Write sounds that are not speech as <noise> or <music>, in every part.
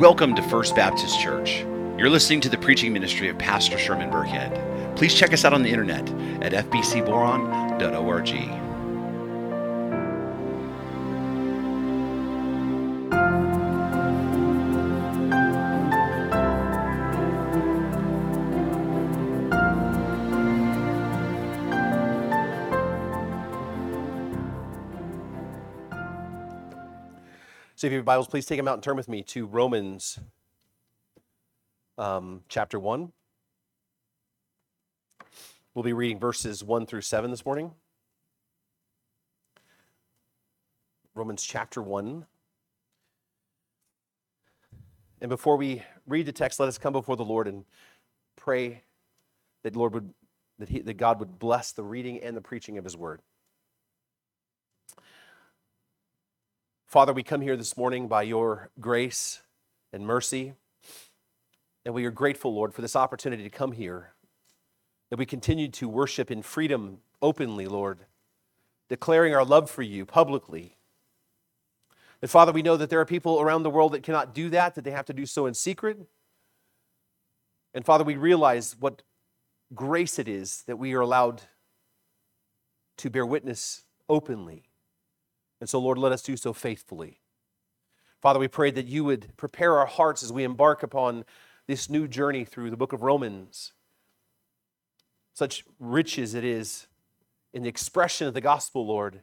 Welcome to First Baptist Church. You're listening to the preaching ministry of Pastor Sherman Burkhead. Please check us out on the internet at fbcboron.org. So if you have Bibles, please take them out and turn with me to Romans um, chapter 1. We'll be reading verses 1 through 7 this morning. Romans chapter 1. And before we read the text, let us come before the Lord and pray that Lord would that, he, that God would bless the reading and the preaching of his word. Father, we come here this morning by your grace and mercy. And we are grateful, Lord, for this opportunity to come here. That we continue to worship in freedom openly, Lord, declaring our love for you publicly. And Father, we know that there are people around the world that cannot do that, that they have to do so in secret. And Father, we realize what grace it is that we are allowed to bear witness openly and so, Lord, let us do so faithfully. Father, we pray that you would prepare our hearts as we embark upon this new journey through the book of Romans. Such riches it is in the expression of the gospel, Lord,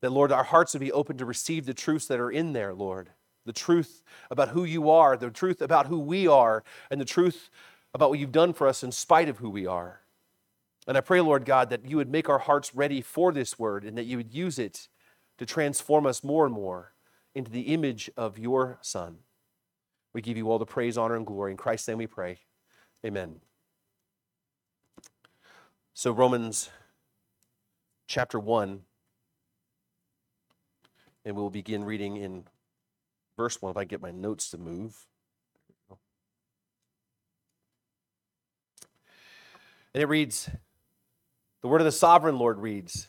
that, Lord, our hearts would be open to receive the truths that are in there, Lord. The truth about who you are, the truth about who we are, and the truth about what you've done for us in spite of who we are. And I pray, Lord God, that you would make our hearts ready for this word and that you would use it to transform us more and more into the image of your Son. We give you all the praise, honor, and glory. In Christ's name we pray. Amen. So, Romans chapter 1, and we'll begin reading in verse 1 if I get my notes to move. And it reads, The word of the sovereign Lord reads,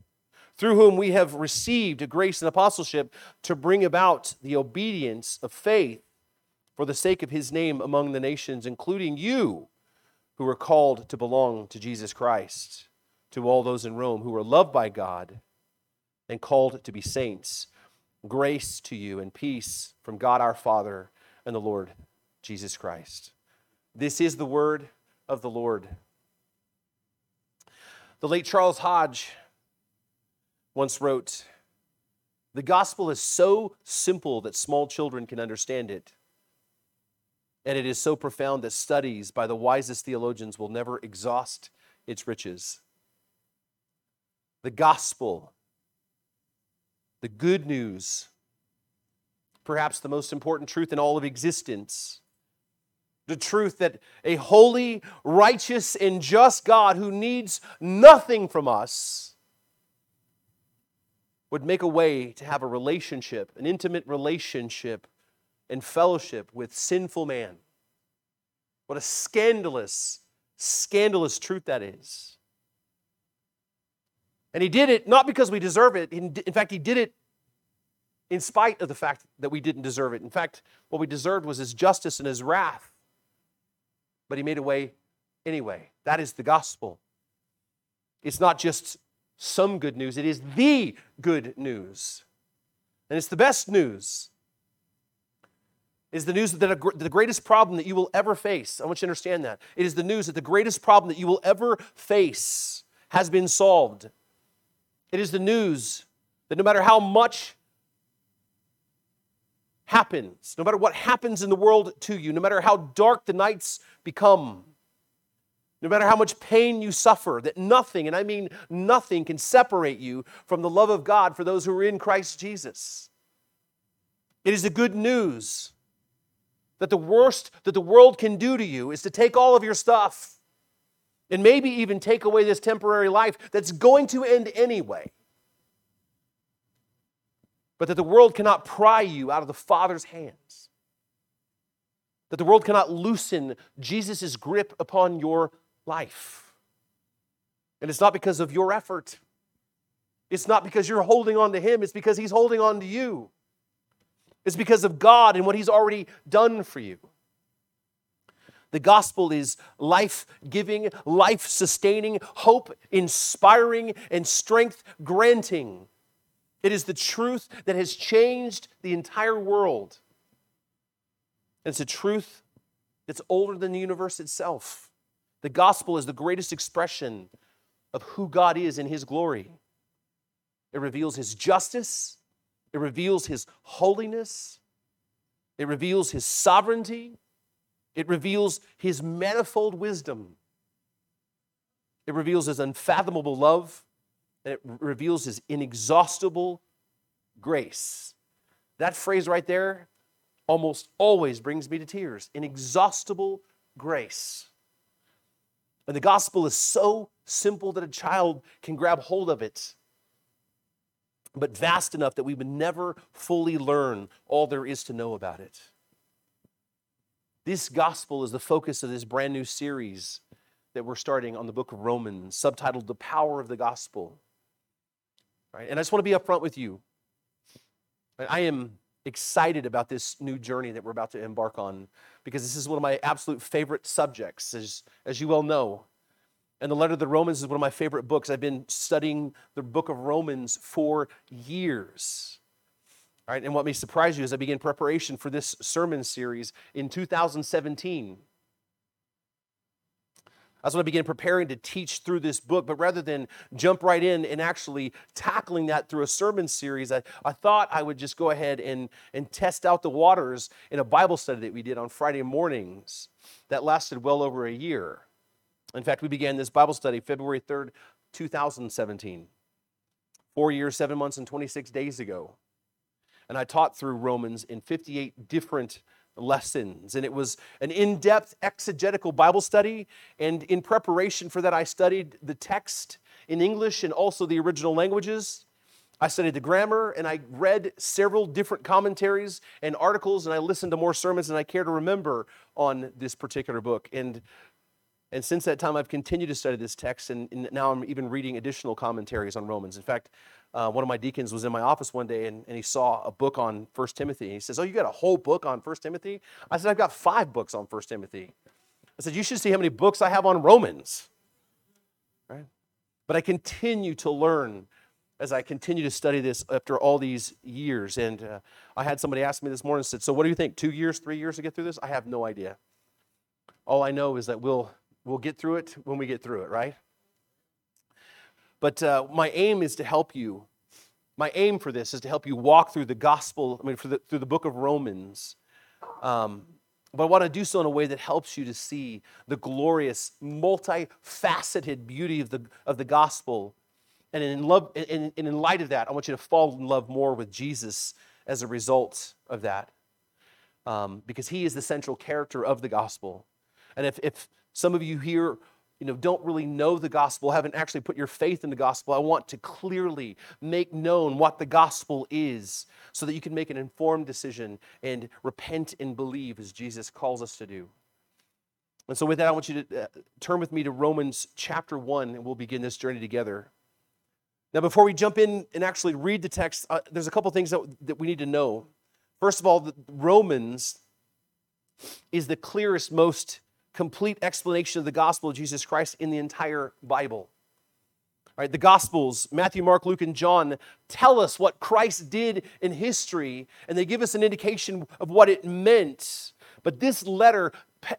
through whom we have received a grace and apostleship to bring about the obedience of faith for the sake of his name among the nations, including you who are called to belong to Jesus Christ, to all those in Rome who are loved by God and called to be saints. Grace to you and peace from God our Father and the Lord Jesus Christ. This is the word of the Lord. The late Charles Hodge once wrote, The gospel is so simple that small children can understand it. And it is so profound that studies by the wisest theologians will never exhaust its riches. The gospel, the good news, perhaps the most important truth in all of existence. The truth that a holy, righteous, and just God who needs nothing from us would make a way to have a relationship, an intimate relationship and fellowship with sinful man. What a scandalous, scandalous truth that is. And he did it not because we deserve it. In, fact, he did it in spite of the fact that we didn't deserve it. In fact, what we deserved was his justice and his wrath. But he made a way anyway. That is the gospel. It's not just some good news, it is the good news. And it's the best news. It is the news that the greatest problem that you will ever face, I want you to understand that. It is the news that the greatest problem that you will ever face has been solved. It is the news that no matter how much happens, no matter what happens in the world to you, no matter how dark the nights become, no matter how much pain you suffer, that nothing, and I mean nothing, can separate you from the love of God for those who are in Christ Jesus. It is the good news that the worst that the world can do to you is to take all of your stuff and maybe even take away this temporary life that's going to end anyway. But that the world cannot pry you out of the Father's hands. That the world cannot loosen Jesus' grip upon your life. And it's not because of your effort. It's not because you're holding on to Him, it's because He's holding on to you. It's because of God and what He's already done for you. The gospel is life giving, life sustaining, hope inspiring, and strength granting. It is the truth that has changed the entire world. It's a truth that's older than the universe itself. The gospel is the greatest expression of who God is in His glory. It reveals His justice, it reveals His holiness, it reveals His sovereignty, it reveals His manifold wisdom, it reveals His unfathomable love, and it reveals His inexhaustible grace. That phrase right there almost always brings me to tears. Inexhaustible grace. And the gospel is so simple that a child can grab hold of it, but vast enough that we would never fully learn all there is to know about it. This gospel is the focus of this brand new series that we're starting on the book of Romans, subtitled The Power of the Gospel. Right? And I just want to be upfront with you. I am excited about this new journey that we're about to embark on because this is one of my absolute favorite subjects, as, as you well know. And the letter of the Romans is one of my favorite books. I've been studying the book of Romans for years. All right, and what may surprise you is I began preparation for this sermon series in 2017. That's when I began preparing to teach through this book. But rather than jump right in and actually tackling that through a sermon series, I, I thought I would just go ahead and, and test out the waters in a Bible study that we did on Friday mornings that lasted well over a year. In fact, we began this Bible study February 3rd, 2017, four years, seven months, and 26 days ago. And I taught through Romans in 58 different lessons. And it was an in depth exegetical Bible study. And in preparation for that, I studied the text in English and also the original languages. I studied the grammar and I read several different commentaries and articles, and I listened to more sermons than I care to remember on this particular book. And and since that time, I've continued to study this text, and, and now I'm even reading additional commentaries on Romans. In fact, uh, one of my deacons was in my office one day and, and he saw a book on First Timothy. And he says, Oh, you got a whole book on First Timothy? I said, I've got five books on First Timothy. I said, You should see how many books I have on Romans. Right? But I continue to learn as I continue to study this after all these years. And uh, I had somebody ask me this morning said, So what do you think? Two years, three years to get through this? I have no idea. All I know is that we'll, we'll get through it when we get through it, right? But uh, my aim is to help you. My aim for this is to help you walk through the gospel, I mean, the, through the book of Romans. Um, but I want to do so in a way that helps you to see the glorious, multifaceted beauty of the, of the gospel. And in, love, and in light of that, I want you to fall in love more with Jesus as a result of that. Um, because he is the central character of the gospel. And if, if some of you here you know, don't really know the gospel, haven't actually put your faith in the gospel, I want to clearly make known what the gospel is so that you can make an informed decision and repent and believe as Jesus calls us to do. And so, with that, I want you to uh, turn with me to Romans chapter 1, and we'll begin this journey together. Now, before we jump in and actually read the text, uh, there's a couple things that, that we need to know. First of all, Romans is the clearest, most complete explanation of the gospel of Jesus Christ in the entire Bible. All right, the Gospels, Matthew, Mark, Luke, and John, tell us what Christ did in history, and they give us an indication of what it meant. But this letter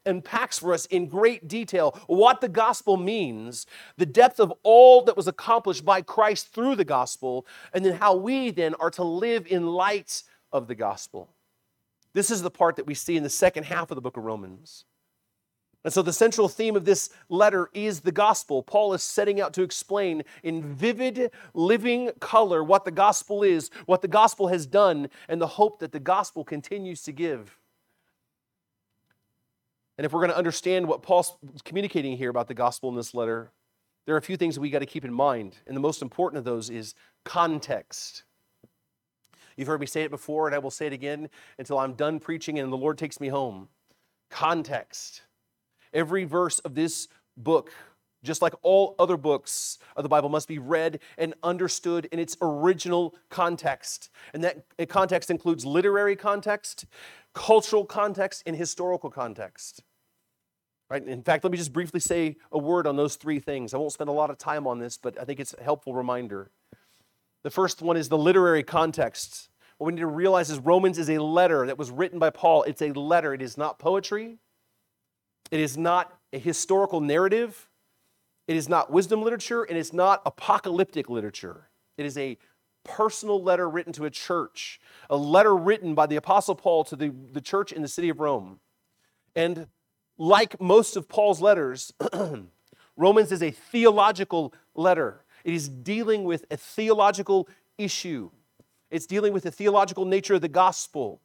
unpacks for us in great detail what the gospel means, the depth of all that was accomplished by Christ through the gospel, and then how we then are to live in light of the gospel. This is the part that we see in the second half of the book of Romans. And so, the central theme of this letter is the gospel. Paul is setting out to explain in vivid, living color what the gospel is, what the gospel has done, and the hope that the gospel continues to give. And if we're going to understand what Paul's communicating here about the gospel in this letter, there are a few things we got to keep in mind. And the most important of those is context. You've heard me say it before, and I will say it again until I'm done preaching and the Lord takes me home. Context. Every verse of this book, just like all other books of the Bible, must be read and understood in its original context. And that context includes literary context, cultural context, and historical context. Right? In fact, let me just briefly say a word on those three things. I won't spend a lot of time on this, but I think it's a helpful reminder. The first one is the literary context. What we need to realize is Romans is a letter that was written by Paul. It's a letter, it is not poetry, it is not a historical narrative, it is not wisdom literature, and it's not apocalyptic literature. It is a personal letter written to a church, a letter written by the Apostle Paul to the, the church in the city of Rome. And like most of Paul's letters, <clears throat> Romans is a theological letter. It is dealing with a theological issue, it's dealing with the theological nature of the gospel.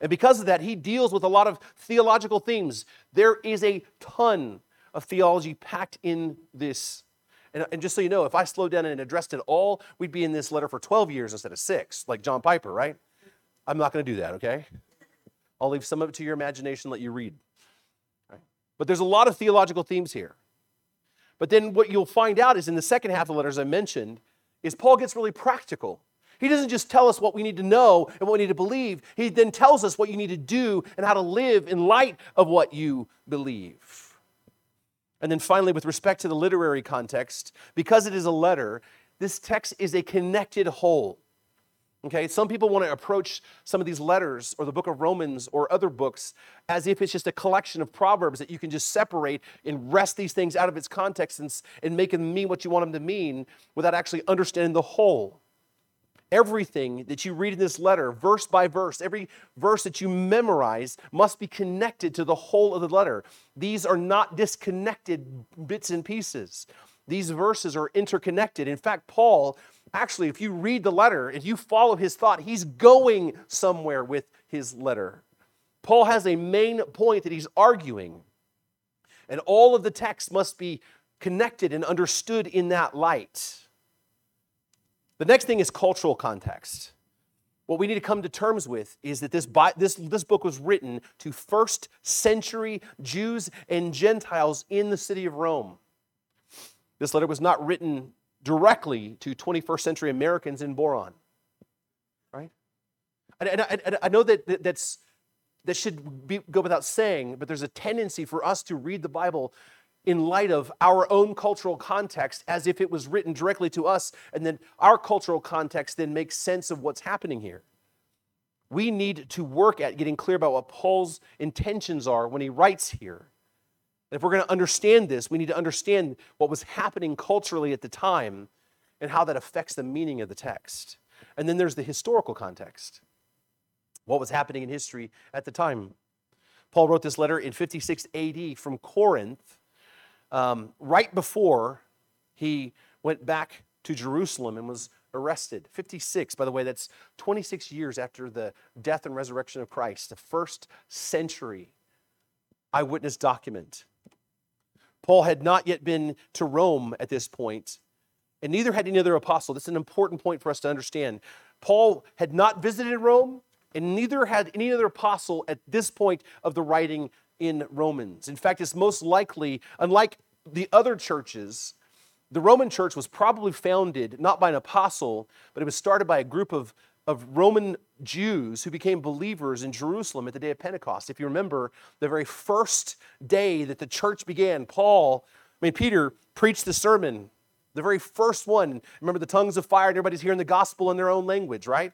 And because of that, he deals with a lot of theological themes. There is a ton of theology packed in this. And, and, just so you know, if I slowed down and addressed it all, we'd be in this letter for 12 years instead of six, like John Piper, right? I'm not going to do that, okay? I'll leave some of it to your imagination, let you read. Right? But there's a lot of theological themes here. But then what you'll find out is in the second half of the letter, as I mentioned, is Paul gets really practical. He doesn't just tell us what we need to know and what we need to believe. He then tells us what you need to do and how to live in light of what you believe. And then finally, with respect to the literary context, because it is a letter, this text is a connected whole. Okay, some people want to approach some of these letters or the book of Romans or other books as if it's just a collection of proverbs that you can just separate and wrest these things out of its context and, and make them mean what you want them to mean without actually understanding the whole. Everything that you read in this letter, verse by verse, every verse that you memorize must be connected to the whole of the letter. These are not disconnected bits and pieces. These verses are interconnected. In fact, Paul actually, if you read the letter, if you follow his thought, he's going somewhere with his letter. Paul has a main point that he's arguing, and all of the text must be connected and understood in that light. The next thing is cultural context. What we need to come to terms with is that this, this, this book was written to first century Jews and Gentiles in the city of Rome. This letter was not written directly to 21st century Americans in Boron. Right? And, I, I know that that's, that should be, go without saying, but there's a tendency for us to read the Bible in light of our own cultural context as if it was written directly to us, and then our cultural context then makes sense of what's happening here. We need to work at getting clear about what Paul's intentions are when he writes here. And if we're going to understand this, we need to understand what was happening culturally at the time and how that affects the meaning of the text. And then there's the historical context. What was happening in history at the time? Paul wrote this letter in 56 AD from Corinth, um, right before he went back to Jerusalem and was arrested. 56, by the way, that's 26 years after the death and resurrection of Christ, the first century eyewitness document. Paul had not yet been to Rome at this point, and neither had any other apostle. This is an important point for us to understand. Paul had not visited Rome, and neither had any other apostle at this point of the writing in Romans. In fact, it's most likely, unlike the other churches, the Roman church was probably founded not by an apostle, but it was started by a group of of Roman Jews who became believers in Jerusalem at the day of Pentecost. If you remember, the very first day that the church began, Paul, I mean, Peter preached the sermon, the very first one. Remember the tongues of fire, and everybody's hearing the gospel in their own language, right?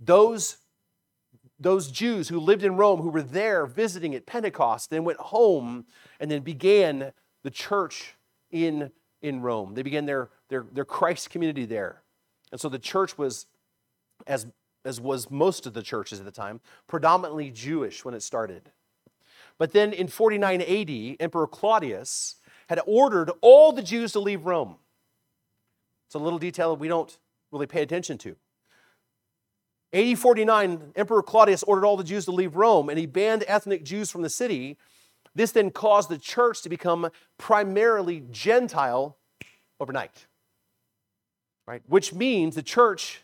Those, those Jews who lived in Rome, who were there visiting at Pentecost, then went home and then began the church in, in Rome. They began their, their, their Christ community there. And so the church was as, as was most of the churches at the time, predominantly Jewish when it started. But then in 49 AD, Emperor Claudius had ordered all the Jews to leave Rome. It's a little detail that we don't really pay attention to. AD 49, Emperor Claudius ordered all the Jews to leave Rome and he banned ethnic Jews from the city. This then caused the church to become primarily Gentile overnight. Right? Which means the church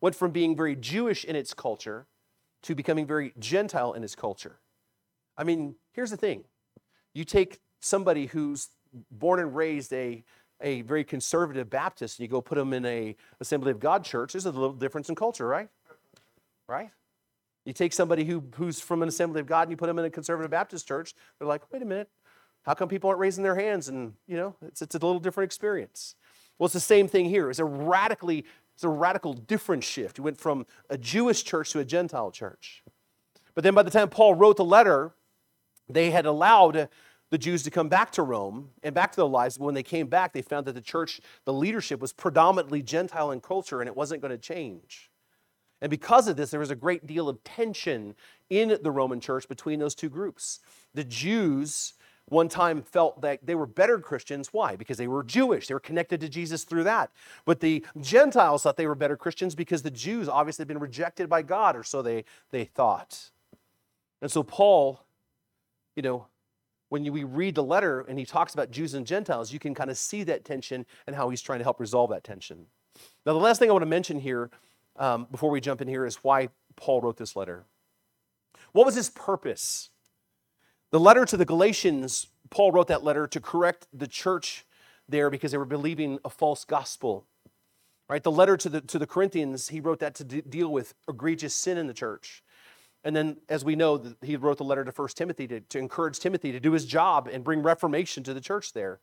went from being very Jewish in its culture to becoming very Gentile in its culture. I mean, here's the thing you take somebody who's born and raised a, a very conservative Baptist and you go put them in a Assembly of God church, there's a little difference in culture, right? Right? You take somebody who, who's from an Assembly of God and you put them in a conservative Baptist church, they're like, wait a minute, how come people aren't raising their hands? And, you know, it's, it's a little different experience. Well, it's the same thing here. It's a radically, it's a radical different shift. You went from a Jewish church to a Gentile church. But then by the time Paul wrote the letter, they had allowed the Jews to come back to Rome and back to their lives. But when they came back, they found that the church, the leadership was predominantly Gentile in culture and it wasn't going to change. And because of this, there was a great deal of tension in the Roman church between those two groups. The Jews one time felt that they were better Christians. Why? Because they were Jewish. They were connected to Jesus through that. But the Gentiles thought they were better Christians because the Jews obviously had been rejected by God, or so they, they thought. And so Paul, you know, when we read the letter and he talks about Jews and Gentiles, you can kind of see that tension and how he's trying to help resolve that tension. Now, the last thing I want to mention here um, before we jump in here is why Paul wrote this letter. What was his purpose? The letter to the Galatians, Paul wrote that letter to correct the church there because they were believing a false gospel. Right? The letter to the, to the Corinthians, he wrote that to de- deal with egregious sin in the church. And then, as we know, he wrote the letter to First Timothy to, to encourage Timothy to do his job and bring reformation to the church there.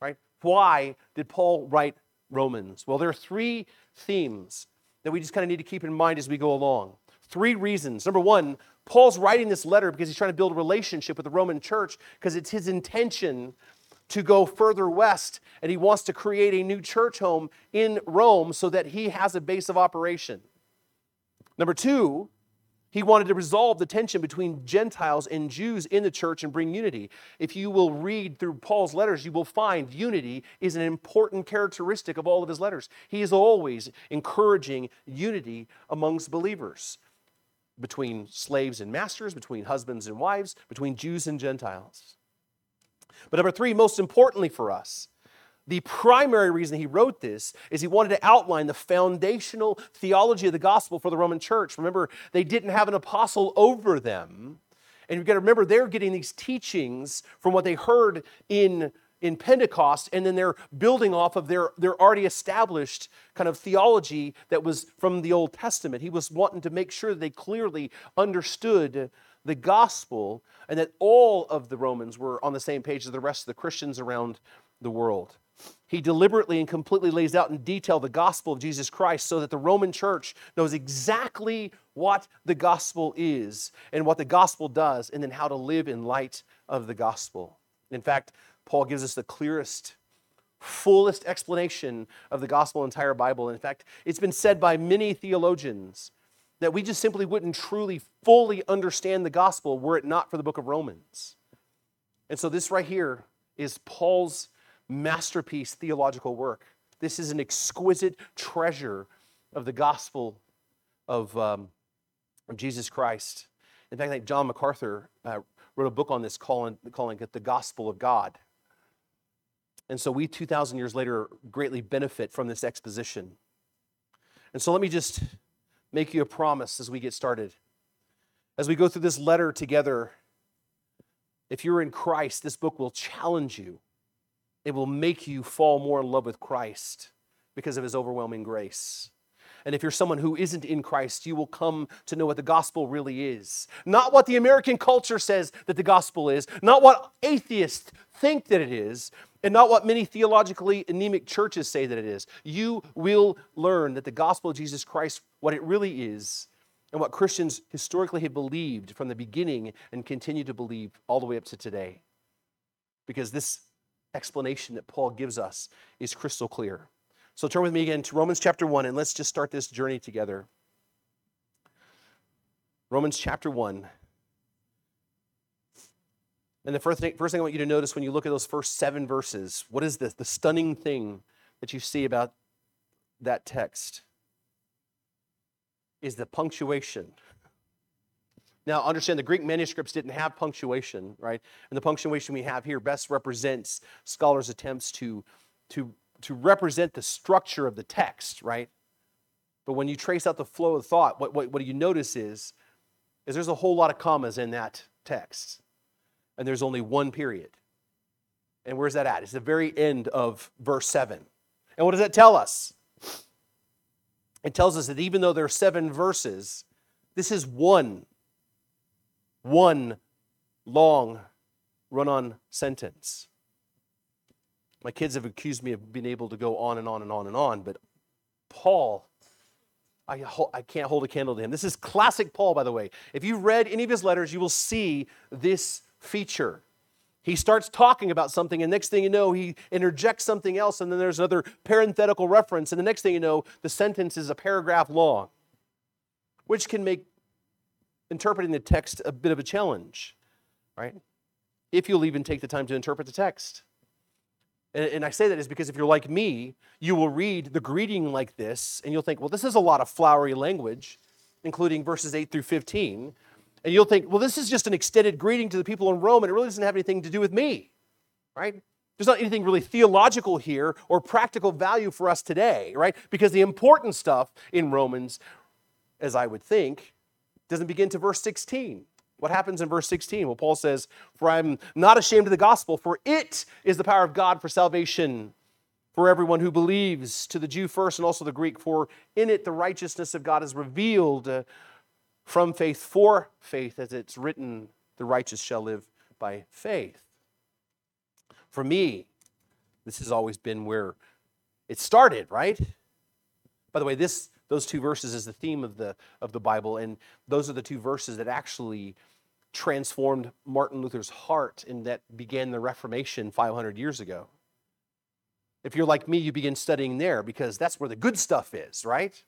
Right? Why did Paul write Romans? Well, there are three themes that we just kind of need to keep in mind as we go along. Three reasons. Number one, Paul's writing this letter because he's trying to build a relationship with the Roman church because it's his intention to go further west and he wants to create a new church home in Rome so that he has a base of operation. Number two, he wanted to resolve the tension between Gentiles and Jews in the church and bring unity. If you will read through Paul's letters, you will find unity is an important characteristic of all of his letters. He is always encouraging unity amongst believers between slaves and masters, between husbands and wives, between Jews and Gentiles. But number three, most importantly for us, the primary reason he wrote this is he wanted to outline the foundational theology of the gospel for the Roman church. Remember, they didn't have an apostle over them. And you've got to remember, they're getting these teachings from what they heard in, in Pentecost, and then they're building off of their, their already established kind of theology that was from the Old Testament. He was wanting to make sure that they clearly understood the gospel and that all of the Romans were on the same page as the rest of the Christians around the world. He deliberately and completely lays out in detail the gospel of Jesus Christ so that the Roman church knows exactly what the gospel is and what the gospel does, and then how to live in light of the gospel. In fact, Paul gives us the clearest, fullest explanation of the gospel entire Bible. In fact, it's been said by many theologians that we just simply wouldn't truly, fully understand the gospel were it not for the book of Romans. And so, this right here is Paul's masterpiece theological work. This is an exquisite treasure of the gospel of, um, of Jesus Christ. In fact, I think John MacArthur uh, wrote a book on this calling, calling it the gospel of God. And so we, 2,000 years later, greatly benefit from this exposition. And so let me just make you a promise as we get started. As we go through this letter together, if you're in Christ, this book will challenge you it will make you fall more in love with Christ because of his overwhelming grace. And if you're someone who isn't in Christ, you will come to know what the gospel really is. Not what the American culture says that the gospel is, not what atheists think that it is, and not what many theologically anemic churches say that it is. You will learn that the gospel of Jesus Christ, what it really is, and what Christians historically have believed from the beginning and continue to believe all the way up to today. Because this explanation that Paul gives us is crystal clear. So turn with me again to Romans chapter 1 and let's just start this journey together. Romans chapter 1. And the first thing, first thing I want you to notice when you look at those first seven verses, what is the, the stunning thing that you see about that text? is the punctuation. Now, understand the Greek manuscripts didn't have punctuation, right? And the punctuation we have here best represents scholars' attempts to, to, to represent the structure of the text, right? But when you trace out the flow of thought, what, what, what you notice is, is there's a whole lot of commas in that text. And there's only one period. And where's that at? It's the very end of verse 7. And what does that tell us? It tells us that even though there are seven verses, this is one, one long run on sentence. My kids have accused me of being able to go on and on and on and on, but Paul, I, I can't hold a candle to him. This is classic Paul, by the way. If you've read any of his letters, you will see this feature. He starts talking about something, and next thing you know, he interjects something else, and then there's another parenthetical reference, and the next thing you know, the sentence is a paragraph long, which can make interpreting the text a bit of a challenge, right? If you'll even take the time to interpret the text. And, and I say that is because if you're like me, you will read the greeting like this, and you'll think, well, this is a lot of flowery language, including verses 8 through 15. And you'll think, well, this is just an extended greeting to the people in Rome, and it really doesn't have anything to do with me, right? There's not anything really theological here or practical value for us today, right? Because the important stuff in Romans, as I would think, doesn't begin to verse 16. What happens in verse 16? Well, Paul says, For I'm not ashamed of the gospel, for it is the power of God for salvation for everyone who believes, to the Jew first and also the Greek, for in it the righteousness of God is revealed. Uh, from faith for faith, as it's written, the righteous shall live by faith. For me, this has always been where it started, right? By the way, this those two verses is the theme of the of the Bible, and those are the two verses that actually transformed Martin Luther's heart and that began the Reformation 500 years ago. If you're like me, you begin studying there because that's where the good stuff is, right?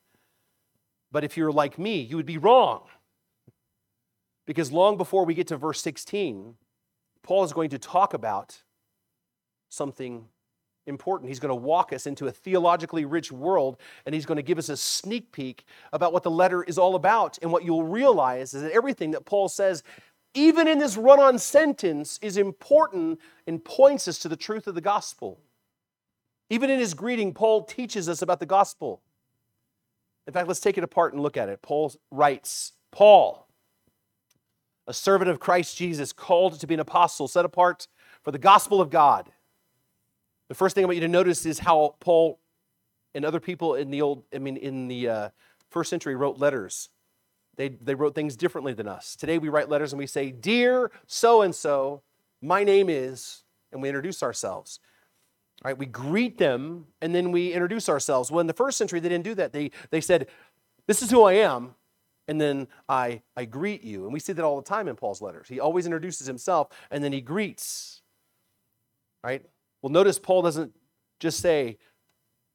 But if you're like me, you would be wrong. Because long before we get to verse 16, Paul is going to talk about something important. He's going to walk us into a theologically rich world, and he's going to give us a sneak peek about what the letter is all about. And what you'll realize is that everything that Paul says, even in this run on sentence, is important and points us to the truth of the gospel. Even in his greeting, Paul teaches us about the gospel. In fact, let's take it apart and look at it. Paul writes Paul, a servant of Christ Jesus, called to be an apostle, set apart for the gospel of God. The first thing I want you to notice is how Paul and other people in the old, I mean, in the uh, first century wrote letters. They, they wrote things differently than us. Today we write letters and we say, Dear so and so, my name is, and we introduce ourselves. Right? We greet them and then we introduce ourselves. Well, in the first century, they didn't do that. They, they said, This is who I am, and then I, I greet you. And we see that all the time in Paul's letters. He always introduces himself and then he greets. Right? Well, notice Paul doesn't just say,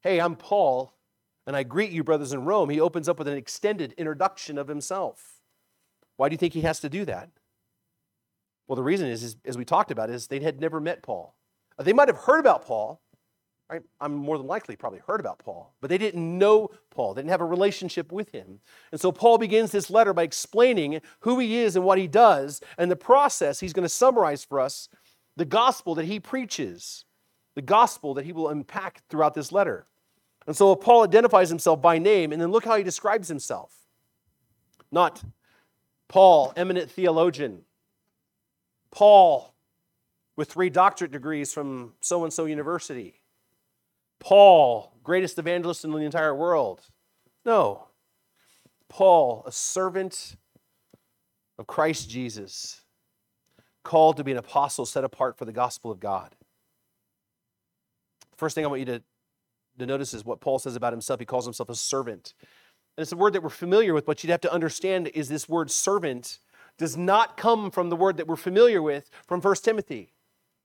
Hey, I'm Paul, and I greet you, brothers in Rome. He opens up with an extended introduction of himself. Why do you think he has to do that? Well, the reason is, is as we talked about, is they had never met Paul. Uh, they might have heard about Paul. I'm more than likely probably heard about Paul, but they didn't know Paul. They didn't have a relationship with him. And so Paul begins this letter by explaining who he is and what he does, and the process he's going to summarize for us the gospel that he preaches, the gospel that he will unpack throughout this letter. And so Paul identifies himself by name, and then look how he describes himself. Not Paul, eminent theologian. Paul, with three doctorate degrees from so and so university. Paul, greatest evangelist in the entire world. No. Paul, a servant of Christ Jesus, called to be an apostle set apart for the gospel of God. First thing I want you to, to notice is what Paul says about himself. He calls himself a servant. And it's a word that we're familiar with, but you'd have to understand is this word servant does not come from the word that we're familiar with from 1 Timothy.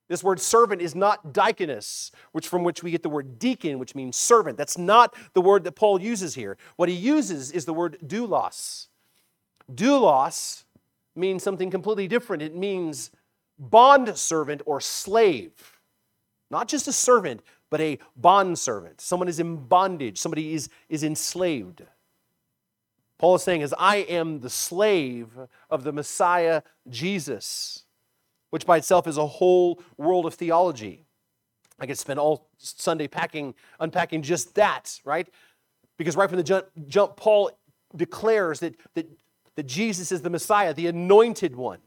This word servant is not diakonos, which from which we get the word deacon, which means servant. That's not the word that Paul uses here. What he uses is the word doulos. Doulos means something completely different. It means bond servant or slave. Not just a servant, but a bond servant. Someone is in bondage, somebody is, is enslaved. Paul is saying as I am the slave of the Messiah Jesus, which by itself is a whole world of theology. I could spend all Sunday packing, unpacking just that, right? Because right from the jump, jump Paul declares that, that, that Jesus is the Messiah, the anointed one.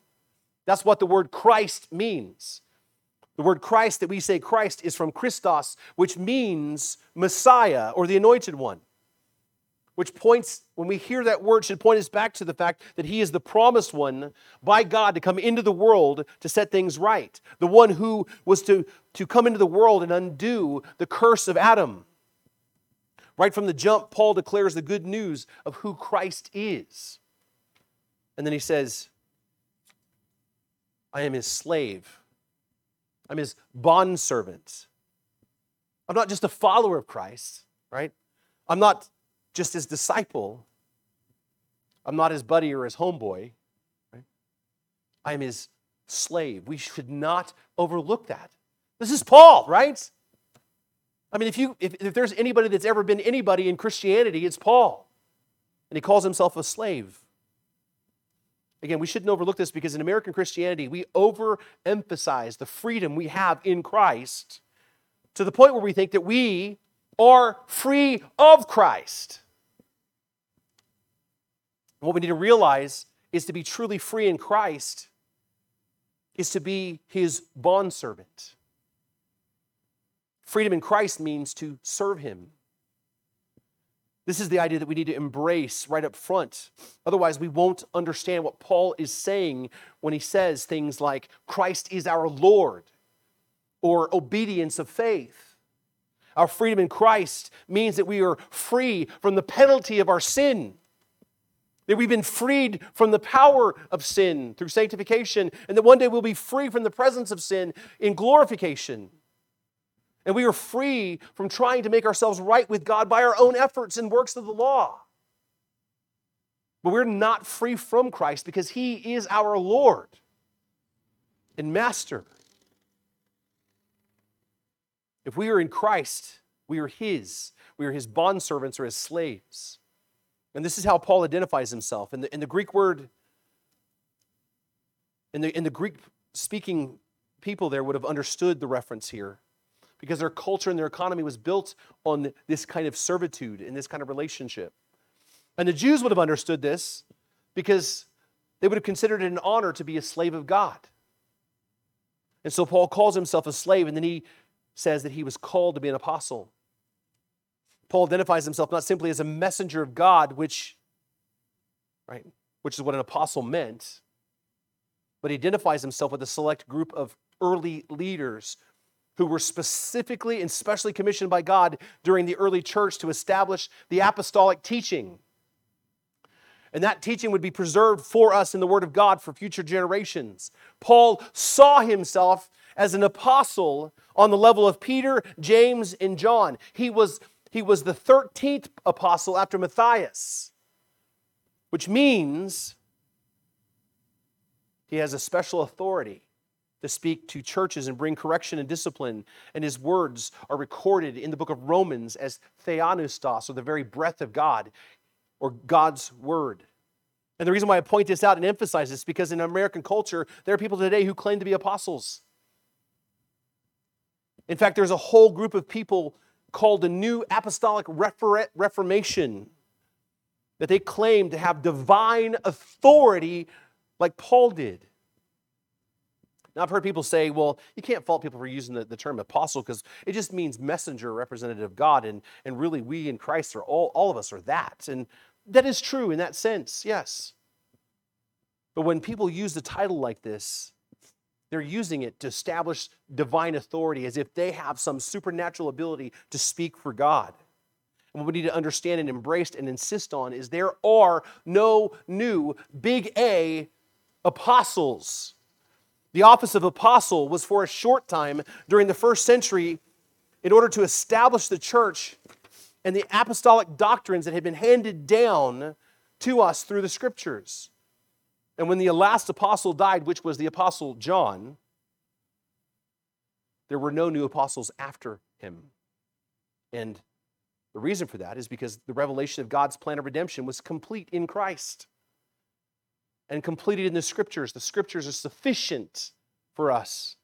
That's what the word Christ means. The word Christ that we say Christ is from Christos, which means Messiah or the anointed one which points, when we hear that word, should point us back to the fact that he is the promised one by God to come into the world to set things right. The one who was to, to come into the world and undo the curse of Adam. Right from the jump, Paul declares the good news of who Christ is. And then he says, I am his slave. I'm his bondservant. I'm not just a follower of Christ, right? I'm not just his disciple. I'm not his buddy or his homeboy. Right? I am his slave. We should not overlook that. This is Paul, right? I mean, if, you, if, if there's anybody that's ever been anybody in Christianity, it's Paul. And he calls himself a slave. Again, we shouldn't overlook this because in American Christianity, we overemphasize the freedom we have in Christ to the point where we think that we are free of Christ. What we need to realize is to be truly free in Christ is to be his bondservant. Freedom in Christ means to serve him. This is the idea that we need to embrace right up front. Otherwise, we won't understand what Paul is saying when he says things like, Christ is our Lord, or obedience of faith. Our freedom in Christ means that we are free from the penalty of our sin. That we've been freed from the power of sin through sanctification, and that one day we'll be free from the presence of sin in glorification. And we are free from trying to make ourselves right with God by our own efforts and works of the law. But we're not free from Christ because He is our Lord and Master. If we are in Christ, we are His. We are His bondservants or His slaves. And this is how Paul identifies himself. In the, in the Greek word, in the, in the Greek speaking people there would have understood the reference here because their culture and their economy was built on this kind of servitude and this kind of relationship. And the Jews would have understood this because they would have considered it an honor to be a slave of God. And so Paul calls himself a slave, and then he says that he was called to be an apostle. Paul identifies himself not simply as a messenger of God, which, right, which is what an apostle meant, but he identifies himself with a select group of early leaders who were specifically and specially commissioned by God during the early church to establish the apostolic teaching. And that teaching would be preserved for us in the Word of God for future generations. Paul saw himself as an apostle on the level of Peter, James, and John. He was, he was the 13th apostle after Matthias, which means he has a special authority to speak to churches and bring correction and discipline. And his words are recorded in the book of Romans as theopneustos, or the very breath of God, or God's word. And the reason why I point this out and emphasize this because in American culture, there are people today who claim to be apostles. In fact, there's a whole group of people called the New Apostolic Reformation that they claim to have divine authority like Paul did. Now, I've heard people say, well, you can't fault people for using the, the term apostle because it just means messenger, representative of God. And, and really, we in Christ are all, all of us are that. And that is true in that sense, yes. But when people use the title like this, they're using it to establish divine authority as if they have some supernatural ability to speak for God. And what we need to understand and embrace and insist on is there are no new big A apostles. The office of apostle was for a short time during the first century in order to establish the church and the apostolic doctrines that had been handed down to us through the scriptures. And when the last apostle died, which was the apostle John, there were no new apostles after him. And The reason for that is because the revelation of God's plan of redemption was complete in Christ and completed in the scriptures. The scriptures are sufficient for us.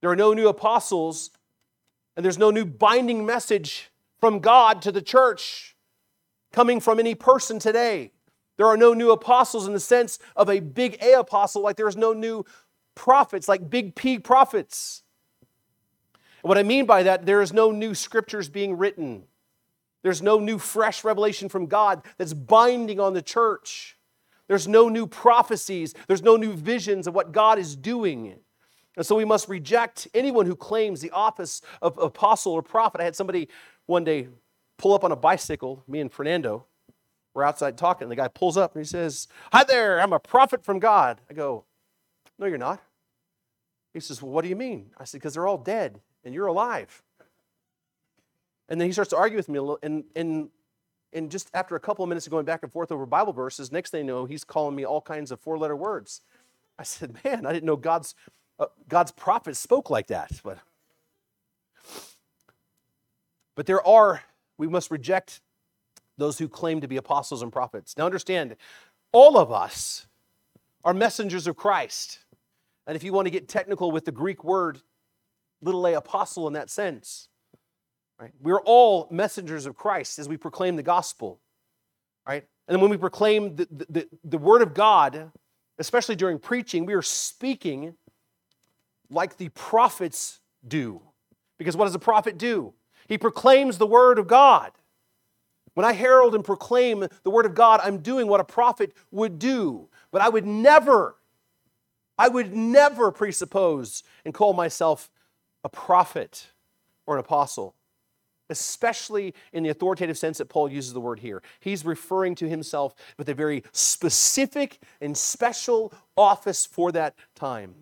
There are no new apostles, and there's no new binding message from God to the church coming from any person today. There are no new apostles in the sense of a big A apostle, like there is no new prophets, like big P prophets. And what I mean by that, there is no new scriptures being written. There's no new fresh revelation from God that's binding on the church. There's no new prophecies. There's no new visions of what God is doing. And so we must reject anyone who claims the office of apostle or prophet. I had somebody one day pull up on a bicycle, me and Fernando. We're outside talking, and the guy pulls up and he says, Hi there, I'm a prophet from God. I go, No, you're not. He says, Well, what do you mean? I said, Because they're all dead and you're alive. And then he starts to argue with me a little, and, and, and just after a couple of minutes of going back and forth over Bible verses, next thing you know, he's calling me all kinds of four letter words. I said, Man, I didn't know God's, uh, God's prophets spoke like that. But, but there are, we must reject those who claim to be apostles and prophets. Now, understand, all of us are messengers of Christ. And if you want to get technical with the Greek word, little a apostle in that sense, right? We're all messengers of Christ as we proclaim the gospel, right? And then when we proclaim the, the, the word of God, especially during preaching, we are speaking like the prophets do. Because what does a prophet do? He proclaims the word of God. When I herald and proclaim the word of God, I'm doing what a prophet would do. But I would never, I would never presuppose and call myself a prophet or an apostle, especially in the authoritative sense that Paul uses the word here. He's referring to himself with a very specific and special office for that time.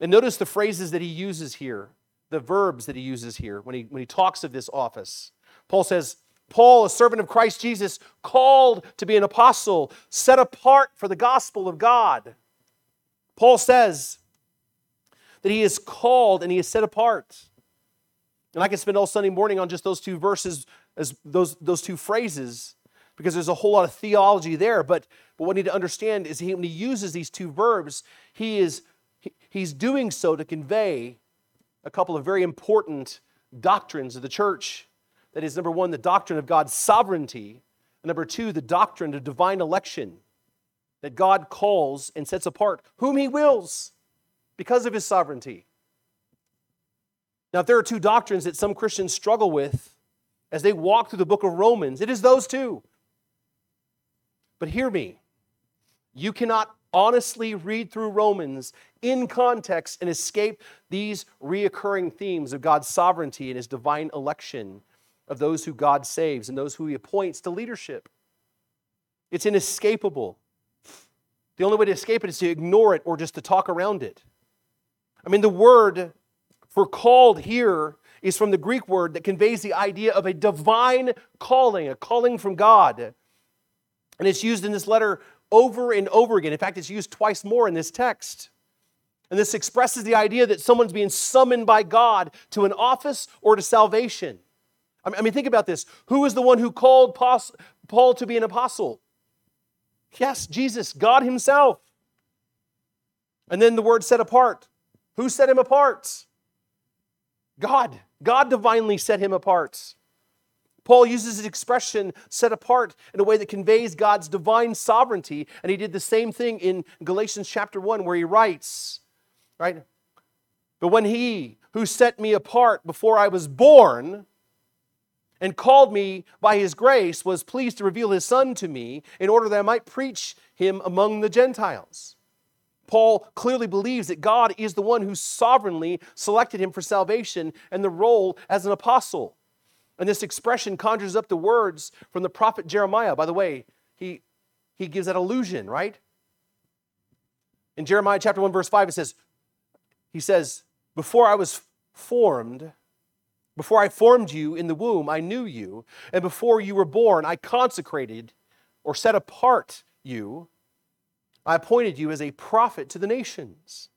And notice the phrases that he uses here, the verbs that he uses here when he, when he talks of this office. Paul says, Paul, a servant of Christ Jesus, called to be an apostle, set apart for the gospel of God. Paul says that he is called and he is set apart. And I can spend all Sunday morning on just those two verses, as those, those two phrases, because there's a whole lot of theology there. But, but what we need to understand is he, when he uses these two verbs, he is he, he's doing so to convey a couple of very important doctrines of the church. That is, number one, the doctrine of God's sovereignty, and number two, the doctrine of divine election, that God calls and sets apart whom He wills because of His sovereignty. Now, if there are two doctrines that some Christians struggle with as they walk through the book of Romans, it is those two. But hear me, you cannot honestly read through Romans in context and escape these reoccurring themes of God's sovereignty and His divine election of those who God saves and those who He appoints to leadership. It's inescapable. The only way to escape it is to ignore it or just to talk around it. I mean, the word for called here is from the Greek word that conveys the idea of a divine calling, a calling from God. And it's used in this letter over and over again. In fact, it's used twice more in this text. And this expresses the idea that someone's being summoned by God to an office or to salvation. I mean, think about this. Who is the one who called Paul to be an apostle? Yes, Jesus, God Himself. And then the word set apart. Who set him apart? God. God divinely set him apart. Paul uses the expression set apart in a way that conveys God's divine sovereignty, and he did the same thing in Galatians chapter 1, where he writes, right? But when he who set me apart before I was born and called me by his grace was pleased to reveal his son to me in order that I might preach him among the Gentiles. Paul clearly believes that God is the one who sovereignly selected him for salvation and the role as an apostle. And this expression conjures up the words from the prophet Jeremiah. By the way, he, he gives that illusion, right? In Jeremiah chapter 1, verse 5, it says, He says, Before I was formed, before I formed you in the womb, I knew you. And before you were born, I consecrated or set apart you. I appointed you as a prophet to the nations.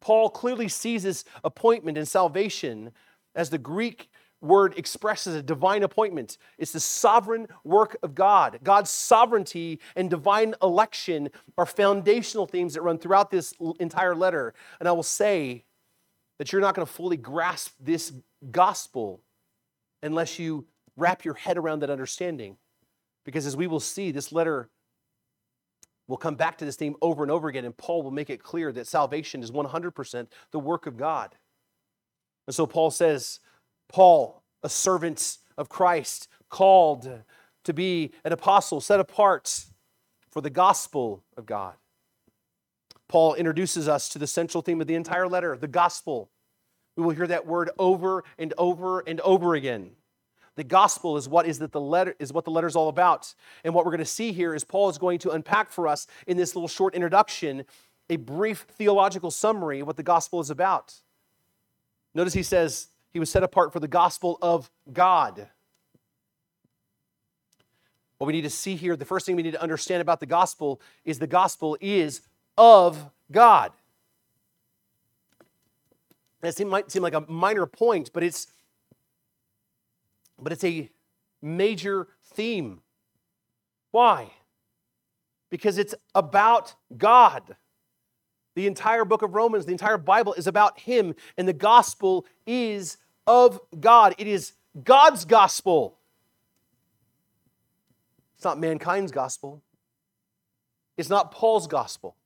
Paul clearly sees this appointment and salvation as the Greek word expresses a divine appointment. It's the sovereign work of God. God's sovereignty and divine election are foundational themes that run throughout this entire letter. And I will say that you're not going to fully grasp this gospel unless you wrap your head around that understanding. Because as we will see, this letter will come back to this theme over and over again, and Paul will make it clear that salvation is 100% the work of God. And so Paul says, Paul, a servant of Christ, called to be an apostle, set apart for the gospel of God. Paul introduces us to the central theme of the entire letter, the gospel. We will hear that word over and over and over again. The gospel is what is that the letter is what the letter is all about. And what we're going to see here is Paul is going to unpack for us in this little short introduction a brief theological summary of what the gospel is about. Notice he says he was set apart for the gospel of God. What we need to see here, the first thing we need to understand about the gospel is the gospel is of God. That might seem like a minor point, but it's but it's a major theme. Why? Because it's about God. The entire book of Romans, the entire Bible is about Him, and the gospel is of God. It is God's gospel. It's not mankind's gospel. It's not Paul's gospel.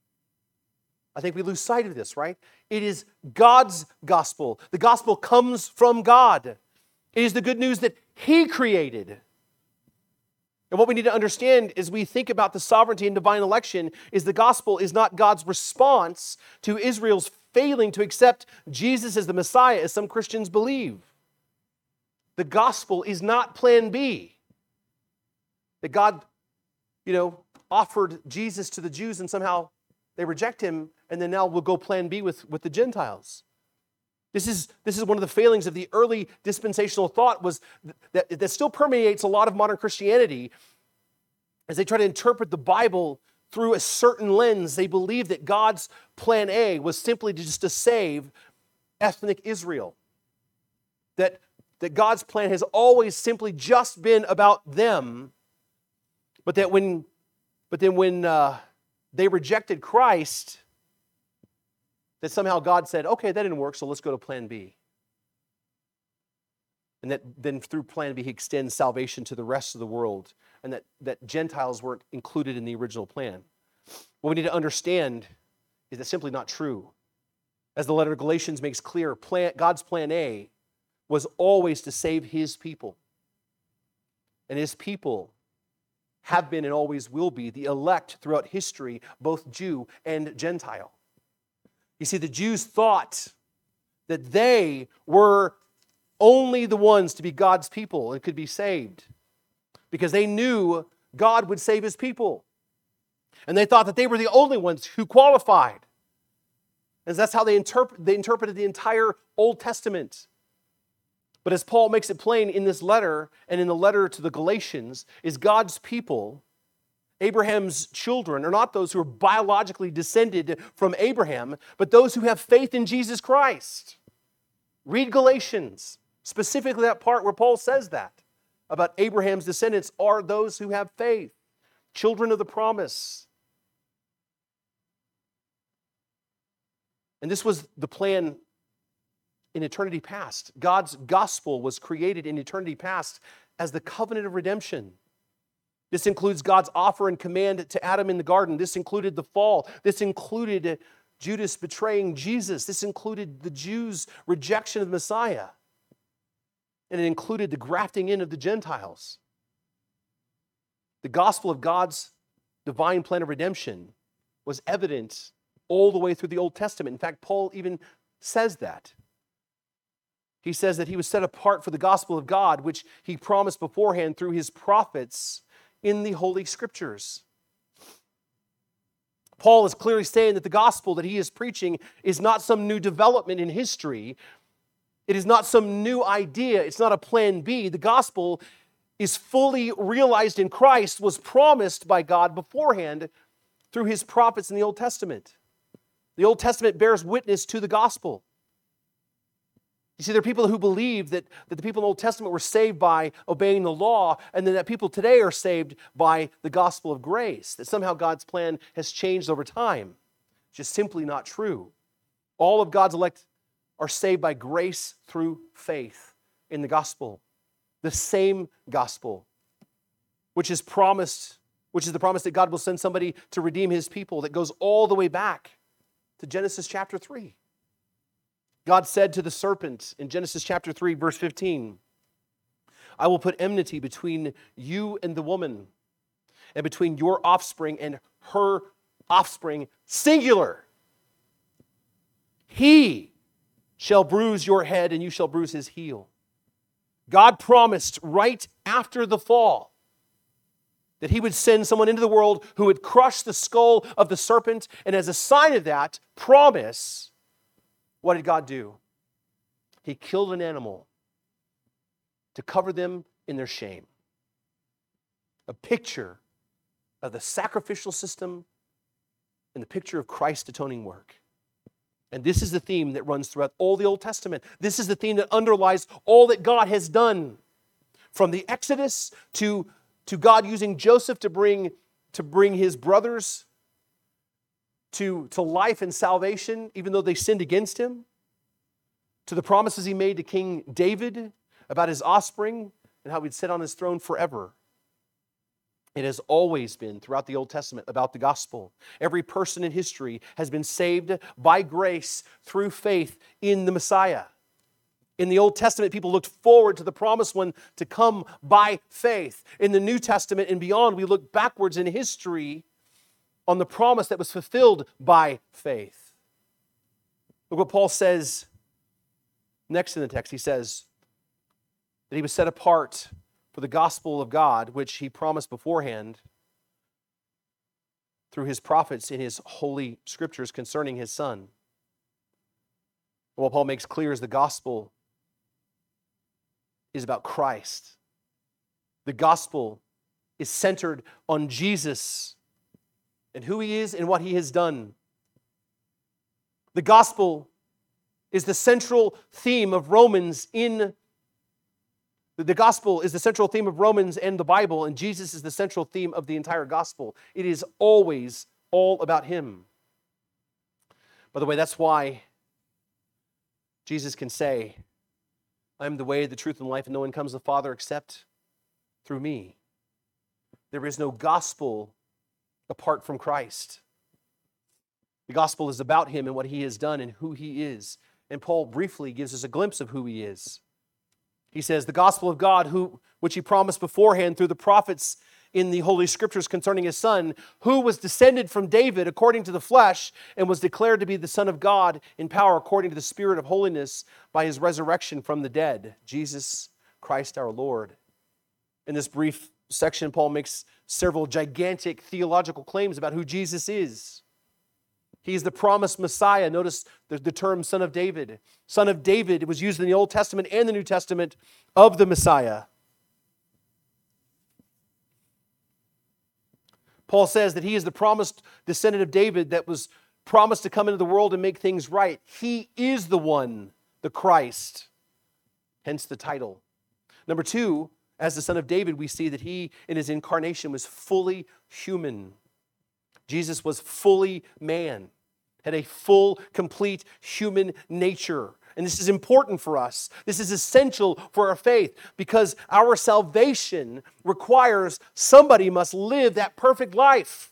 I think we lose sight of this, right? It is God's gospel. The gospel comes from God. It is the good news that He created. And what we need to understand as we think about the sovereignty and divine election is the gospel is not God's response to Israel's failing to accept Jesus as the Messiah, as some Christians believe. The gospel is not plan B. That God, you know, offered Jesus to the Jews and somehow they reject him, and then now we'll go plan B with, with the Gentiles. This is, this is one of the failings of the early dispensational thought was that, that still permeates a lot of modern Christianity as they try to interpret the Bible through a certain lens. They believe that God's plan A was simply to just to save ethnic Israel. That, that God's plan has always simply just been about them, but that when, but then when uh, they rejected Christ, that somehow God said, okay, that didn't work, so let's go to plan B. And that then through plan B, he extends salvation to the rest of the world, and that, that Gentiles weren't included in the original plan. What we need to understand is that simply not true. As the letter of Galatians makes clear, plan, God's plan A was always to save his people. And his people have been and always will be the elect throughout history, both Jew and Gentile. You see, the Jews thought that they were only the ones to be God's people and could be saved because they knew God would save his people. And they thought that they were the only ones who qualified. And that's how they, interp- they interpreted the entire Old Testament. But as Paul makes it plain in this letter and in the letter to the Galatians, is God's people Abraham's children are not those who are biologically descended from Abraham, but those who have faith in Jesus Christ. Read Galatians, specifically that part where Paul says that about Abraham's descendants are those who have faith, children of the promise. And this was the plan in eternity past. God's gospel was created in eternity past as the covenant of redemption. This includes God's offer and command to Adam in the garden. This included the fall. This included Judas betraying Jesus. This included the Jews' rejection of the Messiah. And it included the grafting in of the Gentiles. The gospel of God's divine plan of redemption was evident all the way through the Old Testament. In fact, Paul even says that. He says that he was set apart for the gospel of God, which he promised beforehand through his prophets in the Holy Scriptures. Paul is clearly saying that the gospel that he is preaching is not some new development in history. It is not some new idea. It's not a plan B. The gospel is fully realized in Christ, was promised by God beforehand through his prophets in the Old Testament. The Old Testament bears witness to the gospel. You see, there are people who believe that, that the people in the Old Testament were saved by obeying the law, and then that people today are saved by the gospel of grace, that somehow God's plan has changed over time. It's just simply not true. All of God's elect are saved by grace through faith in the gospel, the same gospel, which is promised, which is the promise that God will send somebody to redeem his people that goes all the way back to Genesis chapter 3. God said to the serpent in Genesis chapter 3, verse 15, I will put enmity between you and the woman, and between your offspring and her offspring, singular. He shall bruise your head, and you shall bruise his heel. God promised right after the fall that he would send someone into the world who would crush the skull of the serpent, and as a sign of that promise, what did God do? He killed an animal to cover them in their shame. A picture of the sacrificial system and the picture of Christ's atoning work. And this is the theme that runs throughout all the Old Testament. This is the theme that underlies all that God has done from the Exodus to, to God using Joseph to bring, to bring his brothers to, to life and salvation, even though they sinned against him, to the promises he made to King David about his offspring and how he'd sit on his throne forever. It has always been throughout the Old Testament about the gospel. Every person in history has been saved by grace through faith in the Messiah. In the Old Testament, people looked forward to the promised one to come by faith. In the New Testament and beyond, we look backwards in history on the promise that was fulfilled by faith. Look what Paul says next in the text. He says that he was set apart for the gospel of God, which he promised beforehand through his prophets in his holy scriptures concerning his son. What Paul makes clear is the gospel is about Christ. The gospel is centered on Jesus and who he is and what he has done. The gospel is the central theme of Romans in the gospel is the central theme of Romans and the Bible, and Jesus is the central theme of the entire gospel. It is always all about him. By the way, that's why Jesus can say, I am the way, the truth, and life, and no one comes to the Father except through me. There is no gospel apart from Christ. The gospel is about him and what he has done and who he is. And Paul briefly gives us a glimpse of who he is. He says, The gospel of God, who, which he promised beforehand through the prophets in the Holy Scriptures concerning his son, who was descended from David according to the flesh and was declared to be the Son of God in power according to the Spirit of holiness by his resurrection from the dead, Jesus Christ our Lord. In this brief section, Paul makes several gigantic theological claims about who Jesus is. He's the promised Messiah. Notice the, the term son of David. Son of David was used in the Old Testament and the New Testament of the Messiah. Paul says that he is the promised descendant of David that was promised to come into the world and make things right. He is the one, the Christ, hence the title. Number two, as the son of David, we see that he, in his incarnation, was fully human. Jesus was fully man, had a full, complete human nature. And this is important for us. This is essential for our faith because our salvation requires somebody must live that perfect life.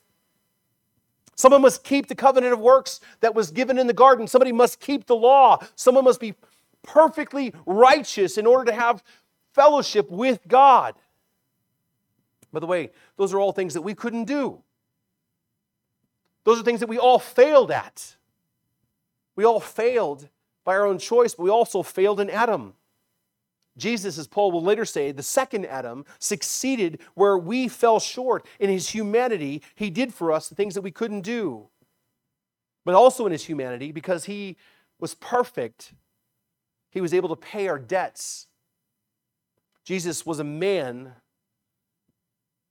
Someone must keep the covenant of works that was given in the garden. Somebody must keep the law. Someone must be perfectly righteous in order to have fellowship with God. By the way, those are all things that we couldn't do. Those are things that we all failed at. We all failed by our own choice, but we also failed in Adam. Jesus, as Paul will later say, the second Adam, succeeded where we fell short. In his humanity, he did for us the things that we couldn't do. But also in his humanity, because he was perfect, he was able to pay our debts Jesus was a man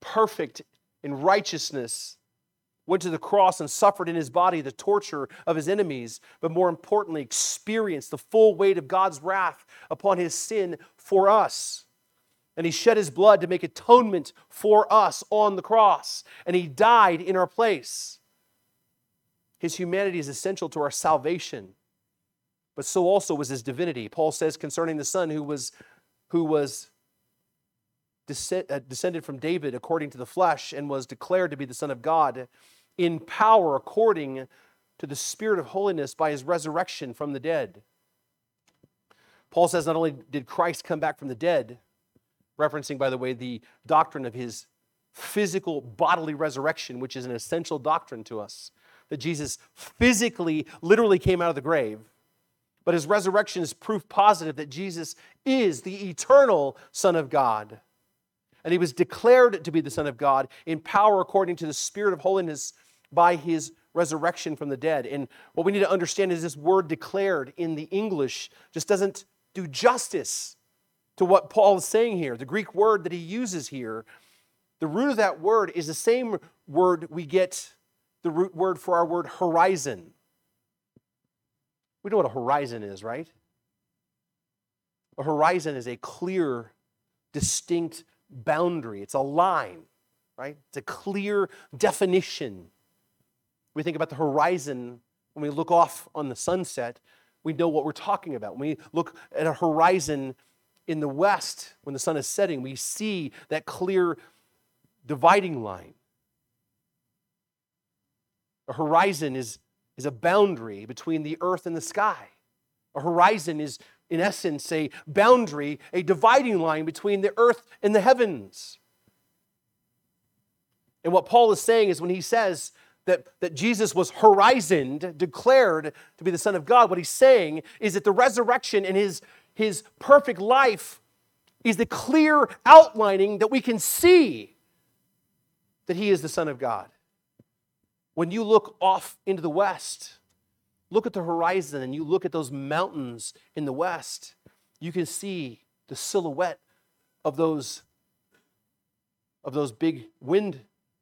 perfect in righteousness went to the cross and suffered in his body the torture of his enemies, but more importantly, experienced the full weight of God's wrath upon his sin for us. And he shed his blood to make atonement for us on the cross. And he died in our place. His humanity is essential to our salvation, but so also was his divinity. Paul says concerning the Son who was, who was Uh, descended from David according to the flesh and was declared to be the Son of God in power according to the Spirit of holiness by his resurrection from the dead. Paul says not only did Christ come back from the dead, referencing, by the way, the doctrine of his physical bodily resurrection, which is an essential doctrine to us, that Jesus physically, literally came out of the grave. But his resurrection is proof positive that Jesus is the eternal Son of God. And he was declared to be the Son of God in power according to the Spirit of holiness by his resurrection from the dead. And what we need to understand is this word declared in the English just doesn't do justice to what Paul is saying here. The Greek word that he uses here, the root of that word is the same word we get the root word for our word horizon. We know what a horizon is, right? A horizon is a clear, distinct boundary, it's a line, right? It's a clear definition. We think about the horizon when we look off on the sunset, we know what we're talking about. When we look at a horizon in the west, when the sun is setting, we see that clear dividing line. A horizon is, is a boundary between the earth and the sky. A horizon is, in essence, a boundary, a dividing line between the earth and the heavens. And what Paul is saying is when he says that, that Jesus was horizoned, declared to be the Son of God, what he's saying is that the resurrection and his, his perfect life is the clear outlining that we can see that he is the Son of God. When you look off into the west, look at the horizon and you look at those mountains in the west, you can see the silhouette of those, of those big wind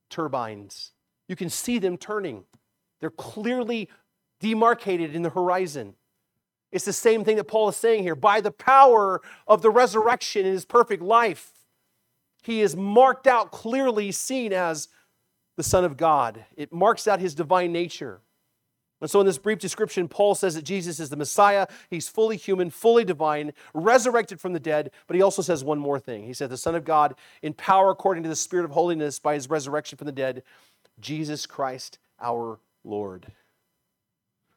turbines. You can see them turning. They're clearly demarcated in the horizon. It's the same thing that Paul is saying here. By the power of the resurrection in his perfect life, he is marked out clearly seen as the Son of God. It marks out his divine nature. And so, in this brief description, Paul says that Jesus is the Messiah. He's fully human, fully divine, resurrected from the dead. But he also says one more thing. He said, The Son of God, in power according to the Spirit of holiness by his resurrection from the dead, Jesus Christ our Lord.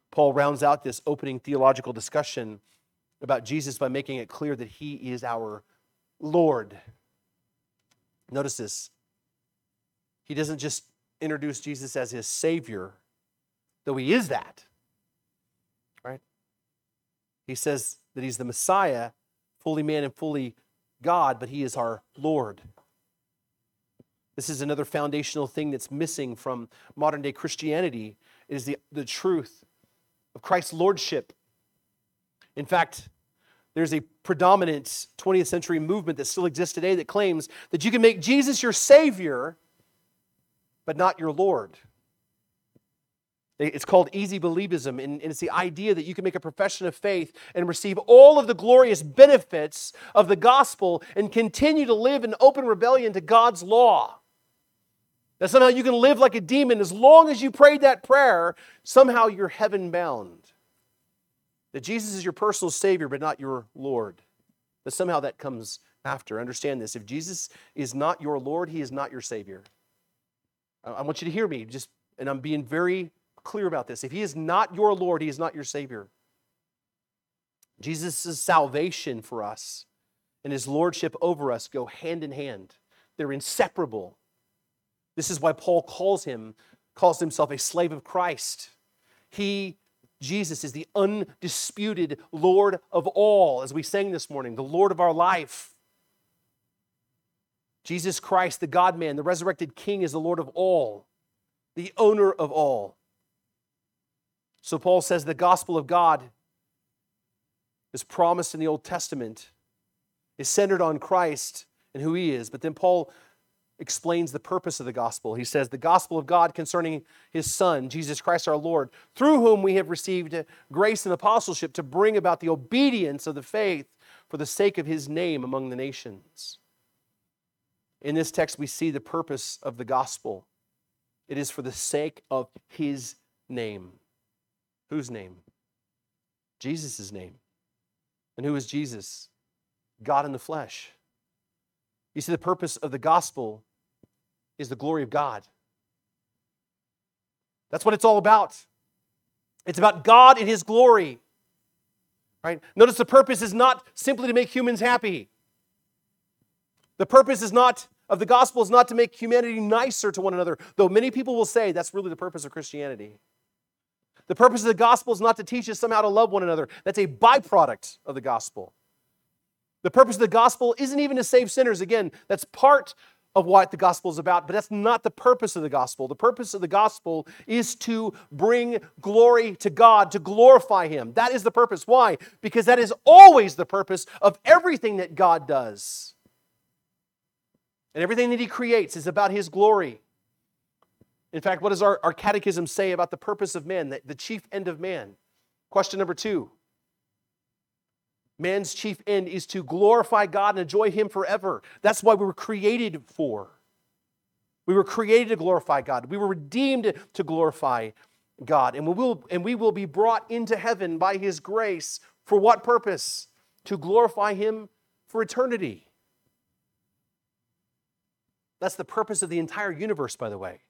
Paul rounds out this opening theological discussion about Jesus by making it clear that he is our Lord. Notice this. He doesn't just introduce Jesus as his Savior, though he is that. Right? He says that he's the Messiah, fully man and fully God, but he is our Lord. This is another foundational thing that's missing from modern day Christianity is the, the truth of Christ's lordship. In fact, there's a predominant 20th century movement that still exists today that claims that you can make Jesus your Savior but not your Lord. It's called easy believism, and it's the idea that you can make a profession of faith and receive all of the glorious benefits of the gospel and continue to live in open rebellion to God's law. That somehow you can live like a demon as long as you prayed that prayer, somehow you're heaven bound. That Jesus is your personal Savior, but not your Lord. That somehow that comes after. Understand this. If Jesus is not your Lord, He is not your Savior. I want you to hear me, just, and I'm being very clear about this. If He is not your Lord, He is not your Savior. Jesus' salvation for us and His Lordship over us go hand in hand, they're inseparable. This is why Paul calls him, calls himself a slave of Christ. He, Jesus, is the undisputed Lord of all, as we sang this morning, the Lord of our life. Jesus Christ, the God man, the resurrected King, is the Lord of all, the owner of all. So Paul says the gospel of God is promised in the Old Testament, is centered on Christ and who he is. But then Paul explains the purpose of the gospel. He says, The gospel of God concerning his Son, Jesus Christ our Lord, through whom we have received grace and apostleship to bring about the obedience of the faith for the sake of his name among the nations. In this text, we see the purpose of the gospel. It is for the sake of his name. Whose name? Jesus' name. And who is Jesus? God in the flesh. You see, the purpose of the gospel is the glory of God. That's what it's all about. It's about God and His glory. Right? Notice the purpose is not simply to make humans happy. The purpose is not of the gospel is not to make humanity nicer to one another, though many people will say that's really the purpose of Christianity. The purpose of the gospel is not to teach us somehow to love one another. That's a byproduct of the gospel. The purpose of the gospel isn't even to save sinners. Again, that's part of what the gospel is about, but that's not the purpose of the gospel. The purpose of the gospel is to bring glory to God, to glorify Him. That is the purpose. Why? Because that is always the purpose of everything that God does. And everything that He creates is about His glory. In fact, what does our, our catechism say about the purpose of man, the, the chief end of man? Question number two Man's chief end is to glorify God and enjoy Him forever. That's why we were created for. We were created to glorify God. We were redeemed to glorify God. And we will, and we will be brought into heaven by His grace. For what purpose? To glorify Him for eternity. That's the purpose of the entire universe, by the way.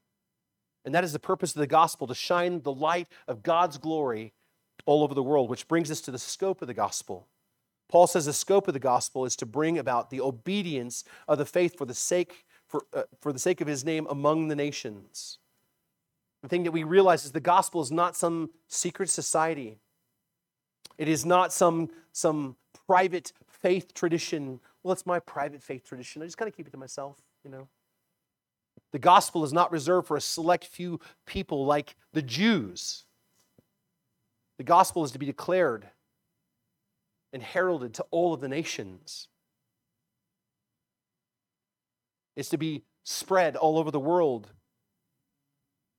And that is the purpose of the gospel to shine the light of God's glory all over the world, which brings us to the scope of the gospel. Paul says the scope of the gospel is to bring about the obedience of the faith for the sake, for, uh, for the sake of his name among the nations. The thing that we realize is the gospel is not some secret society. It is not some, some private faith tradition. Well, it's my private faith tradition. I just kind of keep it to myself, you know. The gospel is not reserved for a select few people like the Jews. The gospel is to be declared and heralded to all of the nations. It's to be spread all over the world.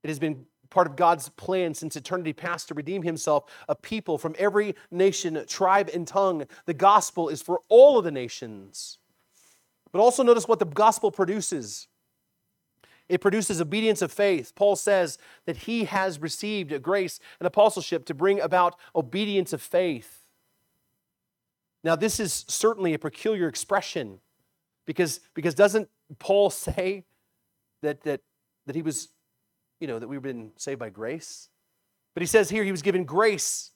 It has been part of God's plan since eternity past to redeem himself a people from every nation, tribe, and tongue. The gospel is for all of the nations. But also notice what the gospel produces. It produces obedience of faith. Paul says that he has received a grace and apostleship to bring about obedience of faith. Now, this is certainly a peculiar expression because, because doesn't Paul <laughs> say that, that, that he was, you know, that we've been saved by grace? But he says here he was given grace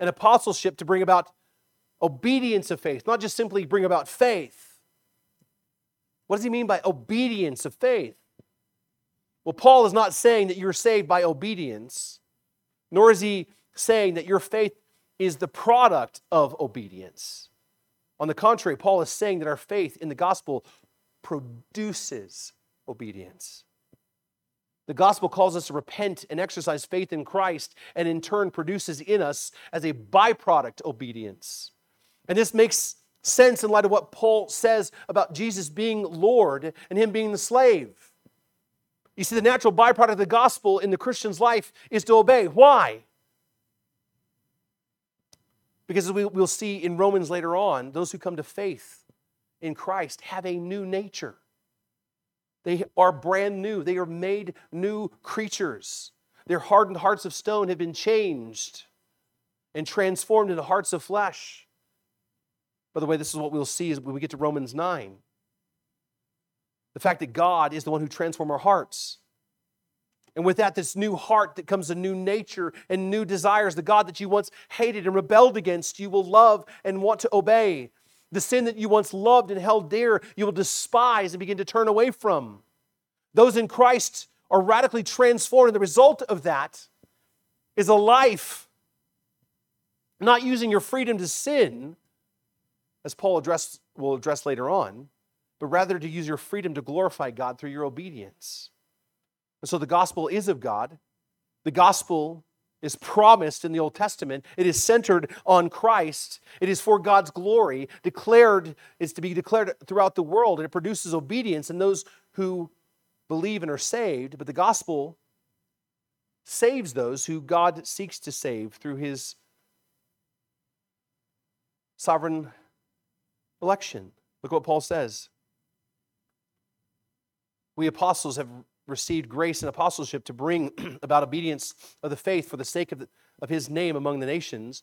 and apostleship to bring about obedience of faith, not just simply bring about faith. What does he mean by obedience of faith? Well, Paul is not saying that you're saved by obedience, nor is he saying that your faith is the product of obedience. On the contrary, Paul is saying that our faith in the gospel produces obedience. The gospel calls us to repent and exercise faith in Christ, and in turn produces in us, as a byproduct, obedience. And this makes sense in light of what Paul says about Jesus being Lord and him being the slave. You see, the natural byproduct of the gospel in the Christian's life is to obey. Why? Because as we, will see in Romans later on, those who come to faith in Christ have a new nature. They are brand new, they are made new creatures. Their hardened hearts of stone have been changed and transformed into hearts of flesh. By the way, this is what we'll see as we get to Romans 9. The fact that God is the one who transforms our hearts. And with that, this new heart that comes a new nature and new desires. The God that you once hated and rebelled against, you will love and want to obey. The sin that you once loved and held dear, you will despise and begin to turn away from. Those in Christ are radically transformed. And the result of that is a life not using your freedom to sin, as Paul address, will address later on, but rather to use your freedom to glorify God through your obedience. And so the gospel is of God. The gospel is promised in the Old Testament. It is centered on Christ. It is for God's glory, declared, is to be declared throughout the world, and it produces obedience in those who believe and are saved. But the gospel saves those who God seeks to save through his sovereign election. Look what Paul says. We apostles have received grace and apostleship to bring <clears throat> about obedience of the faith for the sake of, the, of his name among the nations,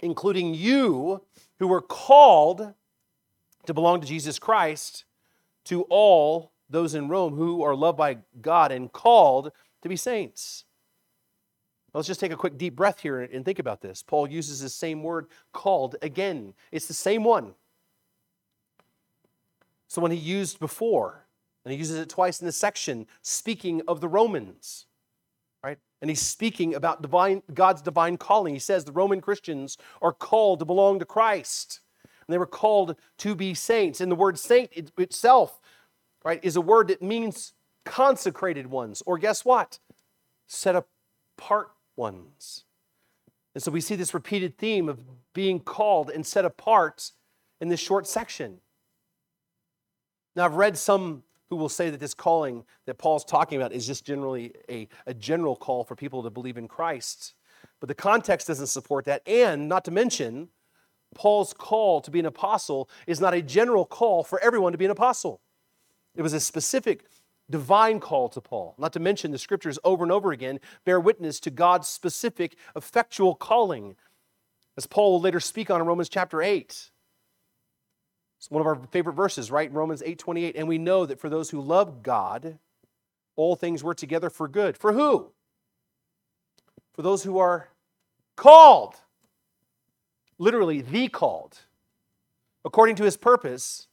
including you who were called to belong to Jesus Christ, to all those in Rome who are loved by God and called to be saints. Let's just take a quick deep breath here and think about this. Paul uses the same word called again. It's the same one. So when he used before, and he uses it twice in this section, speaking of the Romans, right? And he's speaking about divine, God's divine calling. He says the Roman Christians are called to belong to Christ. And they were called to be saints. And the word saint itself, right, is a word that means consecrated ones, or guess what? Set apart ones. And so we see this repeated theme of being called and set apart in this short section. Now, I've read some who will say that this calling that Paul's talking about is just generally a, a general call for people to believe in Christ. But the context doesn't support that. And not to mention, Paul's call to be an apostle is not a general call for everyone to be an apostle. It was a specific divine call to Paul. Not to mention the scriptures over and over again bear witness to God's specific effectual calling, as Paul will later speak on in Romans chapter 8. It's one of our favorite verses, right? Romans 8 28. And we know that for those who love God, all things work together for good. For who? For those who are called. Literally, the called. According to his purpose.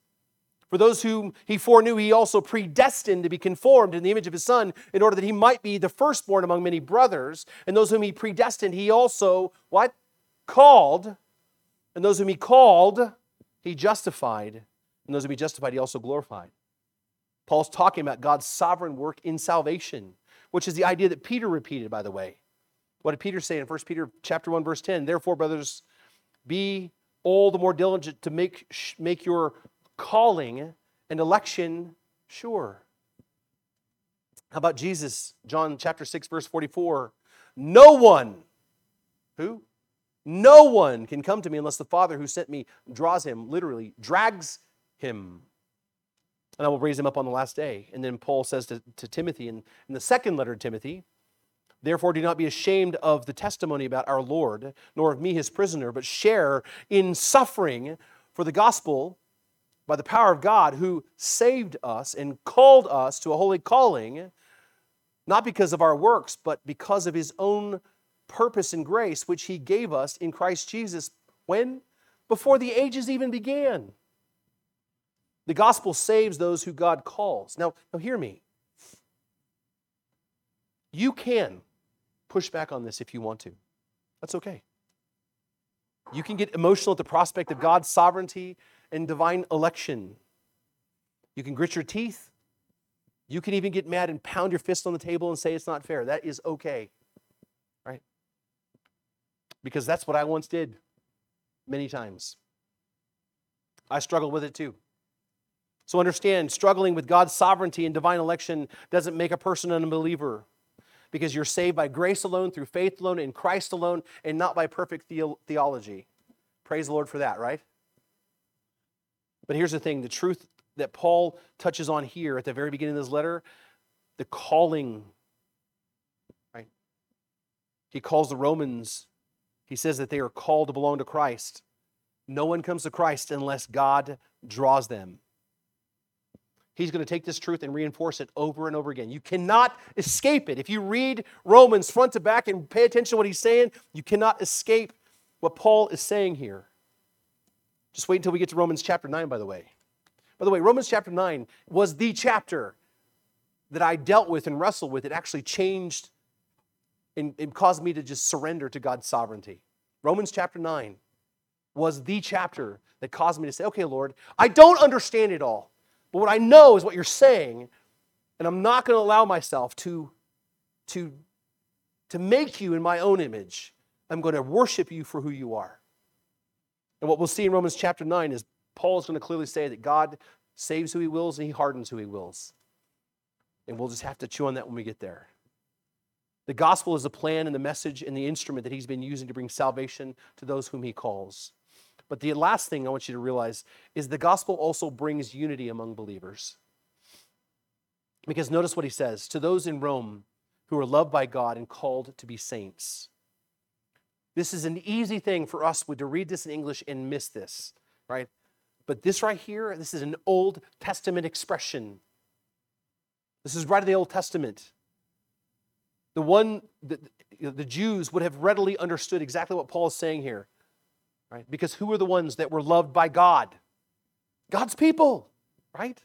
For those whom he foreknew, he also predestined to be conformed in the image of his Son, in order that he might be the firstborn among many brothers. And those whom he predestined, he also, what? Called. And those whom he called, he justified, and those who be justified, he also glorified. Paul's talking about God's sovereign work in salvation, which is the idea that Peter repeated, by the way. What did Peter say in 1 Peter chapter 1, verse 10? Therefore, brothers, be all the more diligent to make, make your calling and election sure. How about Jesus? John chapter 6, verse 44. No one, who? No one can come to me unless the Father who sent me draws him, literally, drags him. And I will raise him up on the last day. And then Paul says to, to Timothy in, in the second letter to Timothy, Therefore, do not be ashamed of the testimony about our Lord, nor of me, his prisoner, but share in suffering for the gospel by the power of God who saved us and called us to a holy calling, not because of our works, but because of his own purpose and grace which he gave us in Christ Jesus when? Before the ages even began. The gospel saves those who God calls. Now, now hear me. You can push back on this if you want to. That's okay. You can get emotional at the prospect of God's sovereignty and divine election. You can grit your teeth. You can even get mad and pound your fist on the table and say it's not fair. That is okay because that's what I once did many times. I struggle with it too. So understand, struggling with God's sovereignty and divine election doesn't make a person an unbeliever because you're saved by grace alone, through faith alone, in Christ alone, and not by perfect the- theology. Praise the Lord for that, right? But here's the thing the truth that Paul touches on here at the very beginning of this letter the calling, right? He calls the Romans he says that they are called to belong to Christ. No one comes to Christ unless God draws them. He's going to take this truth and reinforce it over and over again. You cannot escape it. If you read Romans front to back and pay attention to what he's saying, you cannot escape what Paul is saying here. Just wait until we get to Romans chapter 9, by the way. By the way, Romans chapter 9 was the chapter that I dealt with and wrestled with. It actually changed and, and caused me to just surrender to God's sovereignty. Romans chapter 9 was the chapter that caused me to say, okay, Lord, I don't understand it all, but what I know is what you're saying, and I'm not going to allow myself to, to to make you in my own image. I'm going to worship you for who you are. And what we'll see in Romans chapter 9 is Paul is going to clearly say that God saves who he wills and he hardens who he wills. And we'll just have to chew on that when we get there. The gospel is the plan and the message and the instrument that he's been using to bring salvation to those whom he calls. But the last thing I want you to realize is the gospel also brings unity among believers. Because notice what he says to those in Rome who are loved by God and called to be saints. This is an easy thing for us to read this in English and miss this, right? But this right here, this is an Old Testament expression. This is right of the Old Testament. The one that the Jews would have readily understood exactly what Paul is saying here, right? Because who are the ones that were loved by God? God's people, right?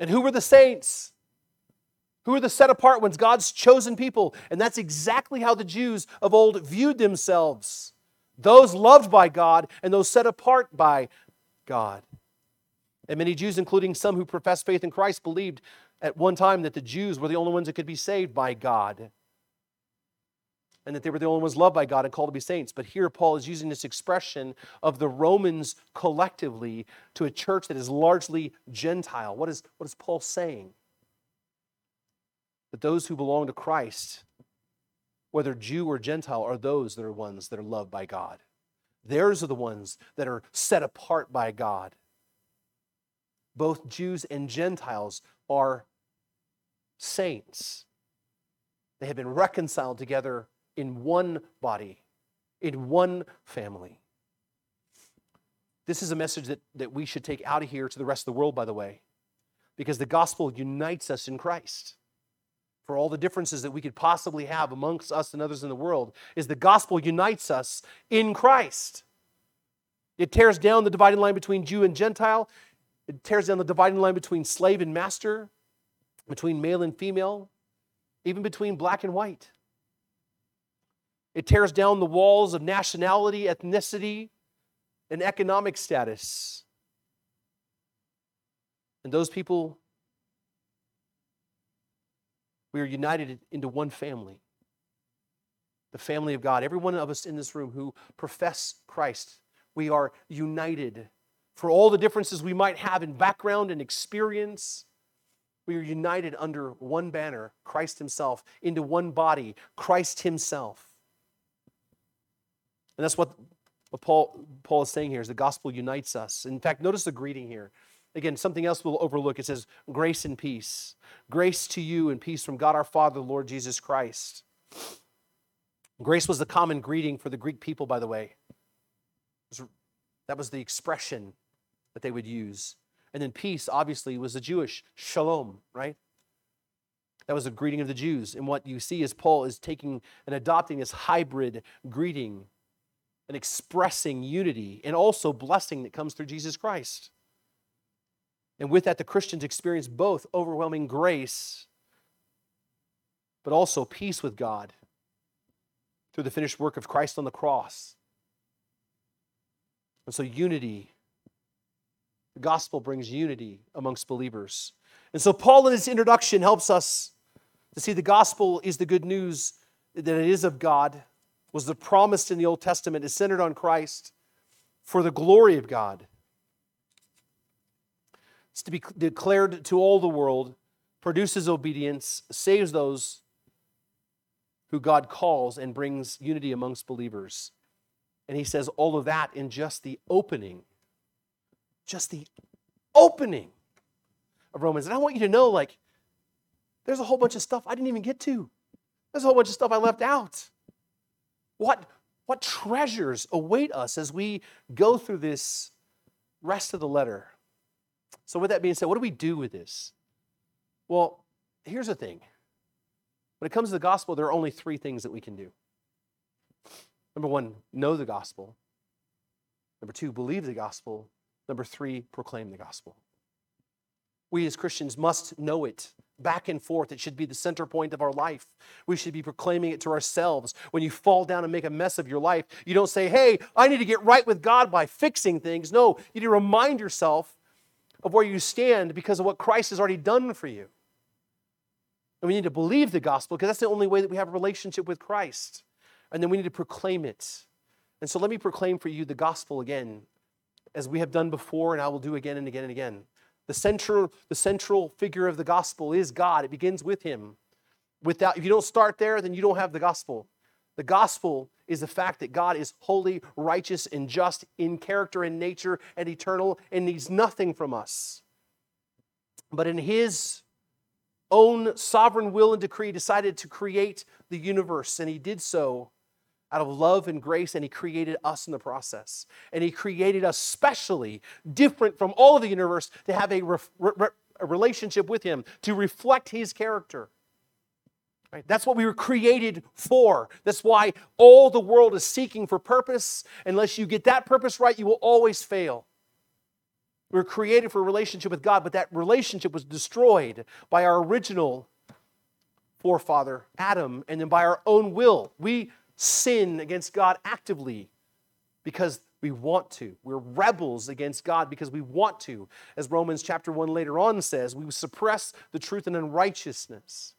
And who were the saints? Who are the set apart ones? God's chosen people. And that's exactly how the Jews of old viewed themselves those loved by God and those set apart by God. And many Jews, including some who professed faith in Christ, believed at one time that the Jews were the only ones that could be saved by God and that they were the only ones loved by God and called to be saints. But here Paul is using this expression of the Romans collectively to a church that is largely Gentile. What is, what is Paul saying? That those who belong to Christ, whether Jew or Gentile, are those that are ones that are loved by God. Theirs are the ones that are set apart by God. Both Jews and Gentiles are saints. They have been reconciled together in one body, in one family. This is a message that, that we should take out of here to the rest of the world, by the way, because the gospel unites us in Christ. For all the differences that we could possibly have amongst us and others in the world, is the gospel unites us in Christ. It tears down the dividing line between Jew and Gentile. It tears down the dividing line between slave and master between male and female, even between black and white. It tears down the walls of nationality, ethnicity, and economic status. And those people, we are united into one family the family of God. Every one of us in this room who profess Christ, we are united for all the differences we might have in background and experience we are united under one banner, Christ Himself, into one body, Christ Himself. And that's what, Paul, Paul is saying here is the gospel unites us. In fact, notice the greeting here. Again, something else we'll overlook. It says, Grace and peace. Grace to you and peace from God our Father, the Lord Jesus Christ. Grace was the common greeting for the Greek people, by the way. That was the expression that they would use. And then peace, obviously, was the Jewish shalom, right? That was a greeting of the Jews. And what you see is Paul is taking and adopting this hybrid greeting and expressing unity and also blessing that comes through Jesus Christ. And with that, the Christians experience both overwhelming grace, but also peace with God through the finished work of Christ on the cross. And so, unity the gospel brings unity amongst believers. And so, Paul, in his introduction, helps us to see the gospel is the good news that it is of God, was the promise in the Old Testament, is centered on Christ for the glory of God. It's to be declared to all the world, produces obedience, saves those who God calls, and brings unity amongst believers. And he says all of that in just the opening just the opening of Romans. And I want you to know, like, there's a whole bunch of stuff I didn't even get to. There's a whole bunch of stuff I left out. What, what treasures await us as we go through this rest of the letter? So, with that being said, what do we do with this? Well, here's the thing. When it comes to the gospel, there are only three things that we can do. Number one, know the gospel. Number two, believe the gospel. Number three, proclaim the gospel. We as Christians must know it back and forth. It should be the center point of our life. We should be proclaiming it to ourselves. When you fall down and make a mess of your life, you don't say, hey, I need to get right with God by fixing things. No, you need to remind yourself of where you stand because of what Christ has already done for you. And we need to believe the gospel because that's the only way that we have a relationship with Christ. And then we need to proclaim it. And so let me proclaim for you the gospel again, as we have done before, and I will do again and again and again. The central, the central figure of the gospel is God. It begins with Him. Without, if you don't start there, then you don't have the gospel. The gospel is the fact that God is holy, righteous, and just in character and nature and eternal and needs nothing from us. But in His own sovereign will and decree, decided to create the universe, and He did so out of love and grace, and He created us in the process. And He created us specially different from all of the universe to have a, re- re- a relationship with Him, to reflect His character. Right? That's what we were created for. That's why all the world is seeking for purpose. Unless you get that purpose right, you will always fail. We were created for a relationship with God, but that relationship was destroyed by our original forefather, Adam, and then by our own will. We sin against God actively because we want to. We're rebels against God because we want to. As Romans chapter 1 later on says, we suppress the truth in unrighteousness.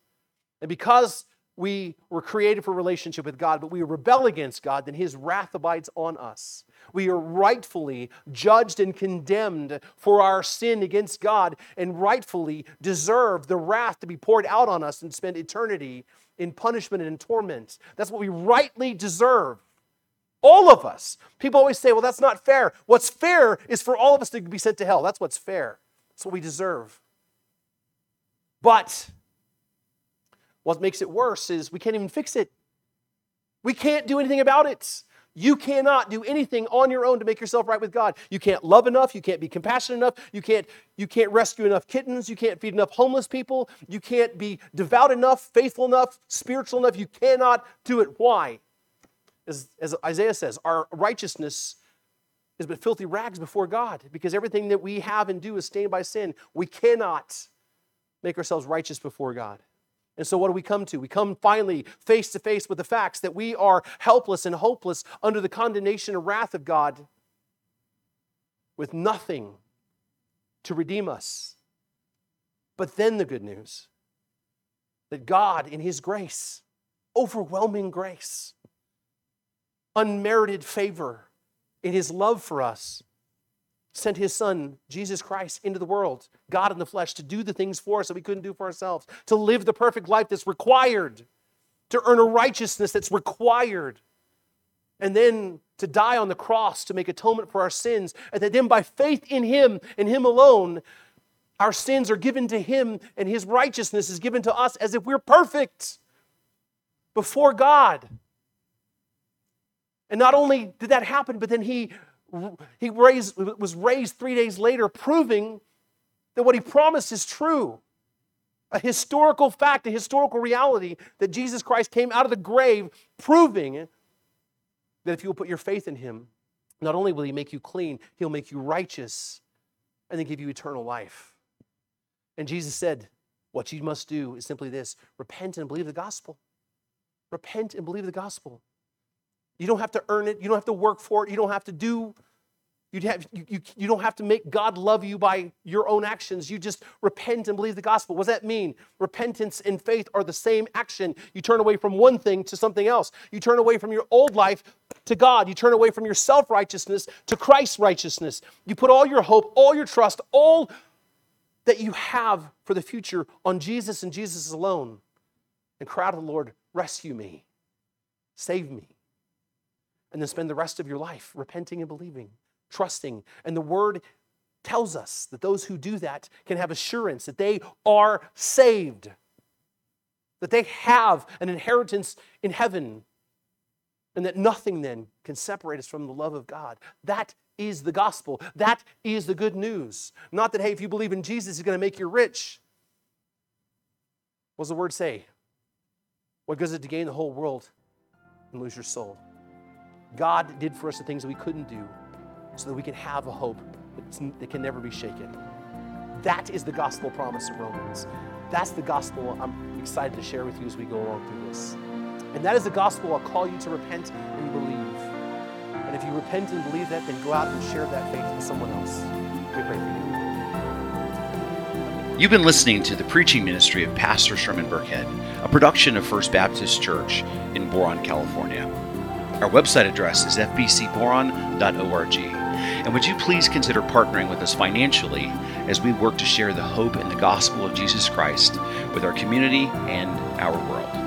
And because we were created for relationship with God, but we rebel against God, then his wrath abides on us. We are rightfully judged and condemned for our sin against God and rightfully deserve the wrath to be poured out on us and spend eternity in punishment and in torment. That's what we rightly deserve. All of us. People always say, well, that's not fair. What's fair is for all of us to be sent to hell. That's what's fair. That's what we deserve. But what makes it worse is we can't even fix it. We can't do anything about it. You cannot do anything on your own to make yourself right with God. You can't love enough, you can't be compassionate enough, you can't you can't rescue enough kittens, you can't feed enough homeless people, you can't be devout enough, faithful enough, spiritual enough. You cannot do it. Why? As, as Isaiah says, our righteousness is but filthy rags before God because everything that we have and do is stained by sin. We cannot make ourselves righteous before God. And so, what do we come to? We come finally face to face with the facts that we are helpless and hopeless under the condemnation and wrath of God with nothing to redeem us. But then the good news that God, in His grace, overwhelming grace, unmerited favor, in His love for us, sent his son, Jesus Christ, into the world, God in the flesh, to do the things for us that we couldn't do for ourselves, to live the perfect life that's required, to earn a righteousness that's required, and then to die on the cross to make atonement for our sins, and that then by faith in him and him alone, our sins are given to him and his righteousness is given to us as if we're perfect before God. And not only did that happen, but then he he raised, was raised three days later, proving that what he promised is true. A historical fact, a historical reality that Jesus Christ came out of the grave, proving that if you will put your faith in him, not only will he make you clean, he'll make you righteous and then give you eternal life. And Jesus said, What you must do is simply this repent and believe the gospel. Repent and believe the gospel. You don't have to earn it. You don't have to work for it. You don't have to do, you, have, you, you, you don't have to make God love you by your own actions. You just repent and believe the gospel. What does that mean? Repentance and faith are the same action. You turn away from one thing to something else. You turn away from your old life to God. You turn away from your self righteousness to Christ's righteousness. You put all your hope, all your trust, all that you have for the future on Jesus and Jesus alone. And cry out to the Lord, rescue me, save me and then spend the rest of your life repenting and believing, trusting. And the word tells us that those who do that can have assurance that they are saved, that they have an inheritance in heaven, and that nothing then can separate us from the love of God. That is the gospel. That is the good news. Not that, hey, if you believe in Jesus, he's going to make you rich. What does the word say? What goes it to gain the whole world and lose your soul? God did for us the things we couldn't do so that we can have a hope that can never be shaken. That is the gospel promise of Romans. That's the gospel I'm excited to share with you as we go along through this. And that is the gospel I'll call you to repent and believe. And if you repent and believe that, then go out and share that faith with someone else. We pray for you. You've been listening to the preaching ministry of Pastor Sherman Burkhead, a production of First Baptist Church in Boron, California. Our website address is fbcboron.org. And would you please consider partnering with us financially as we work to share the hope and the gospel of Jesus Christ with our community and our world?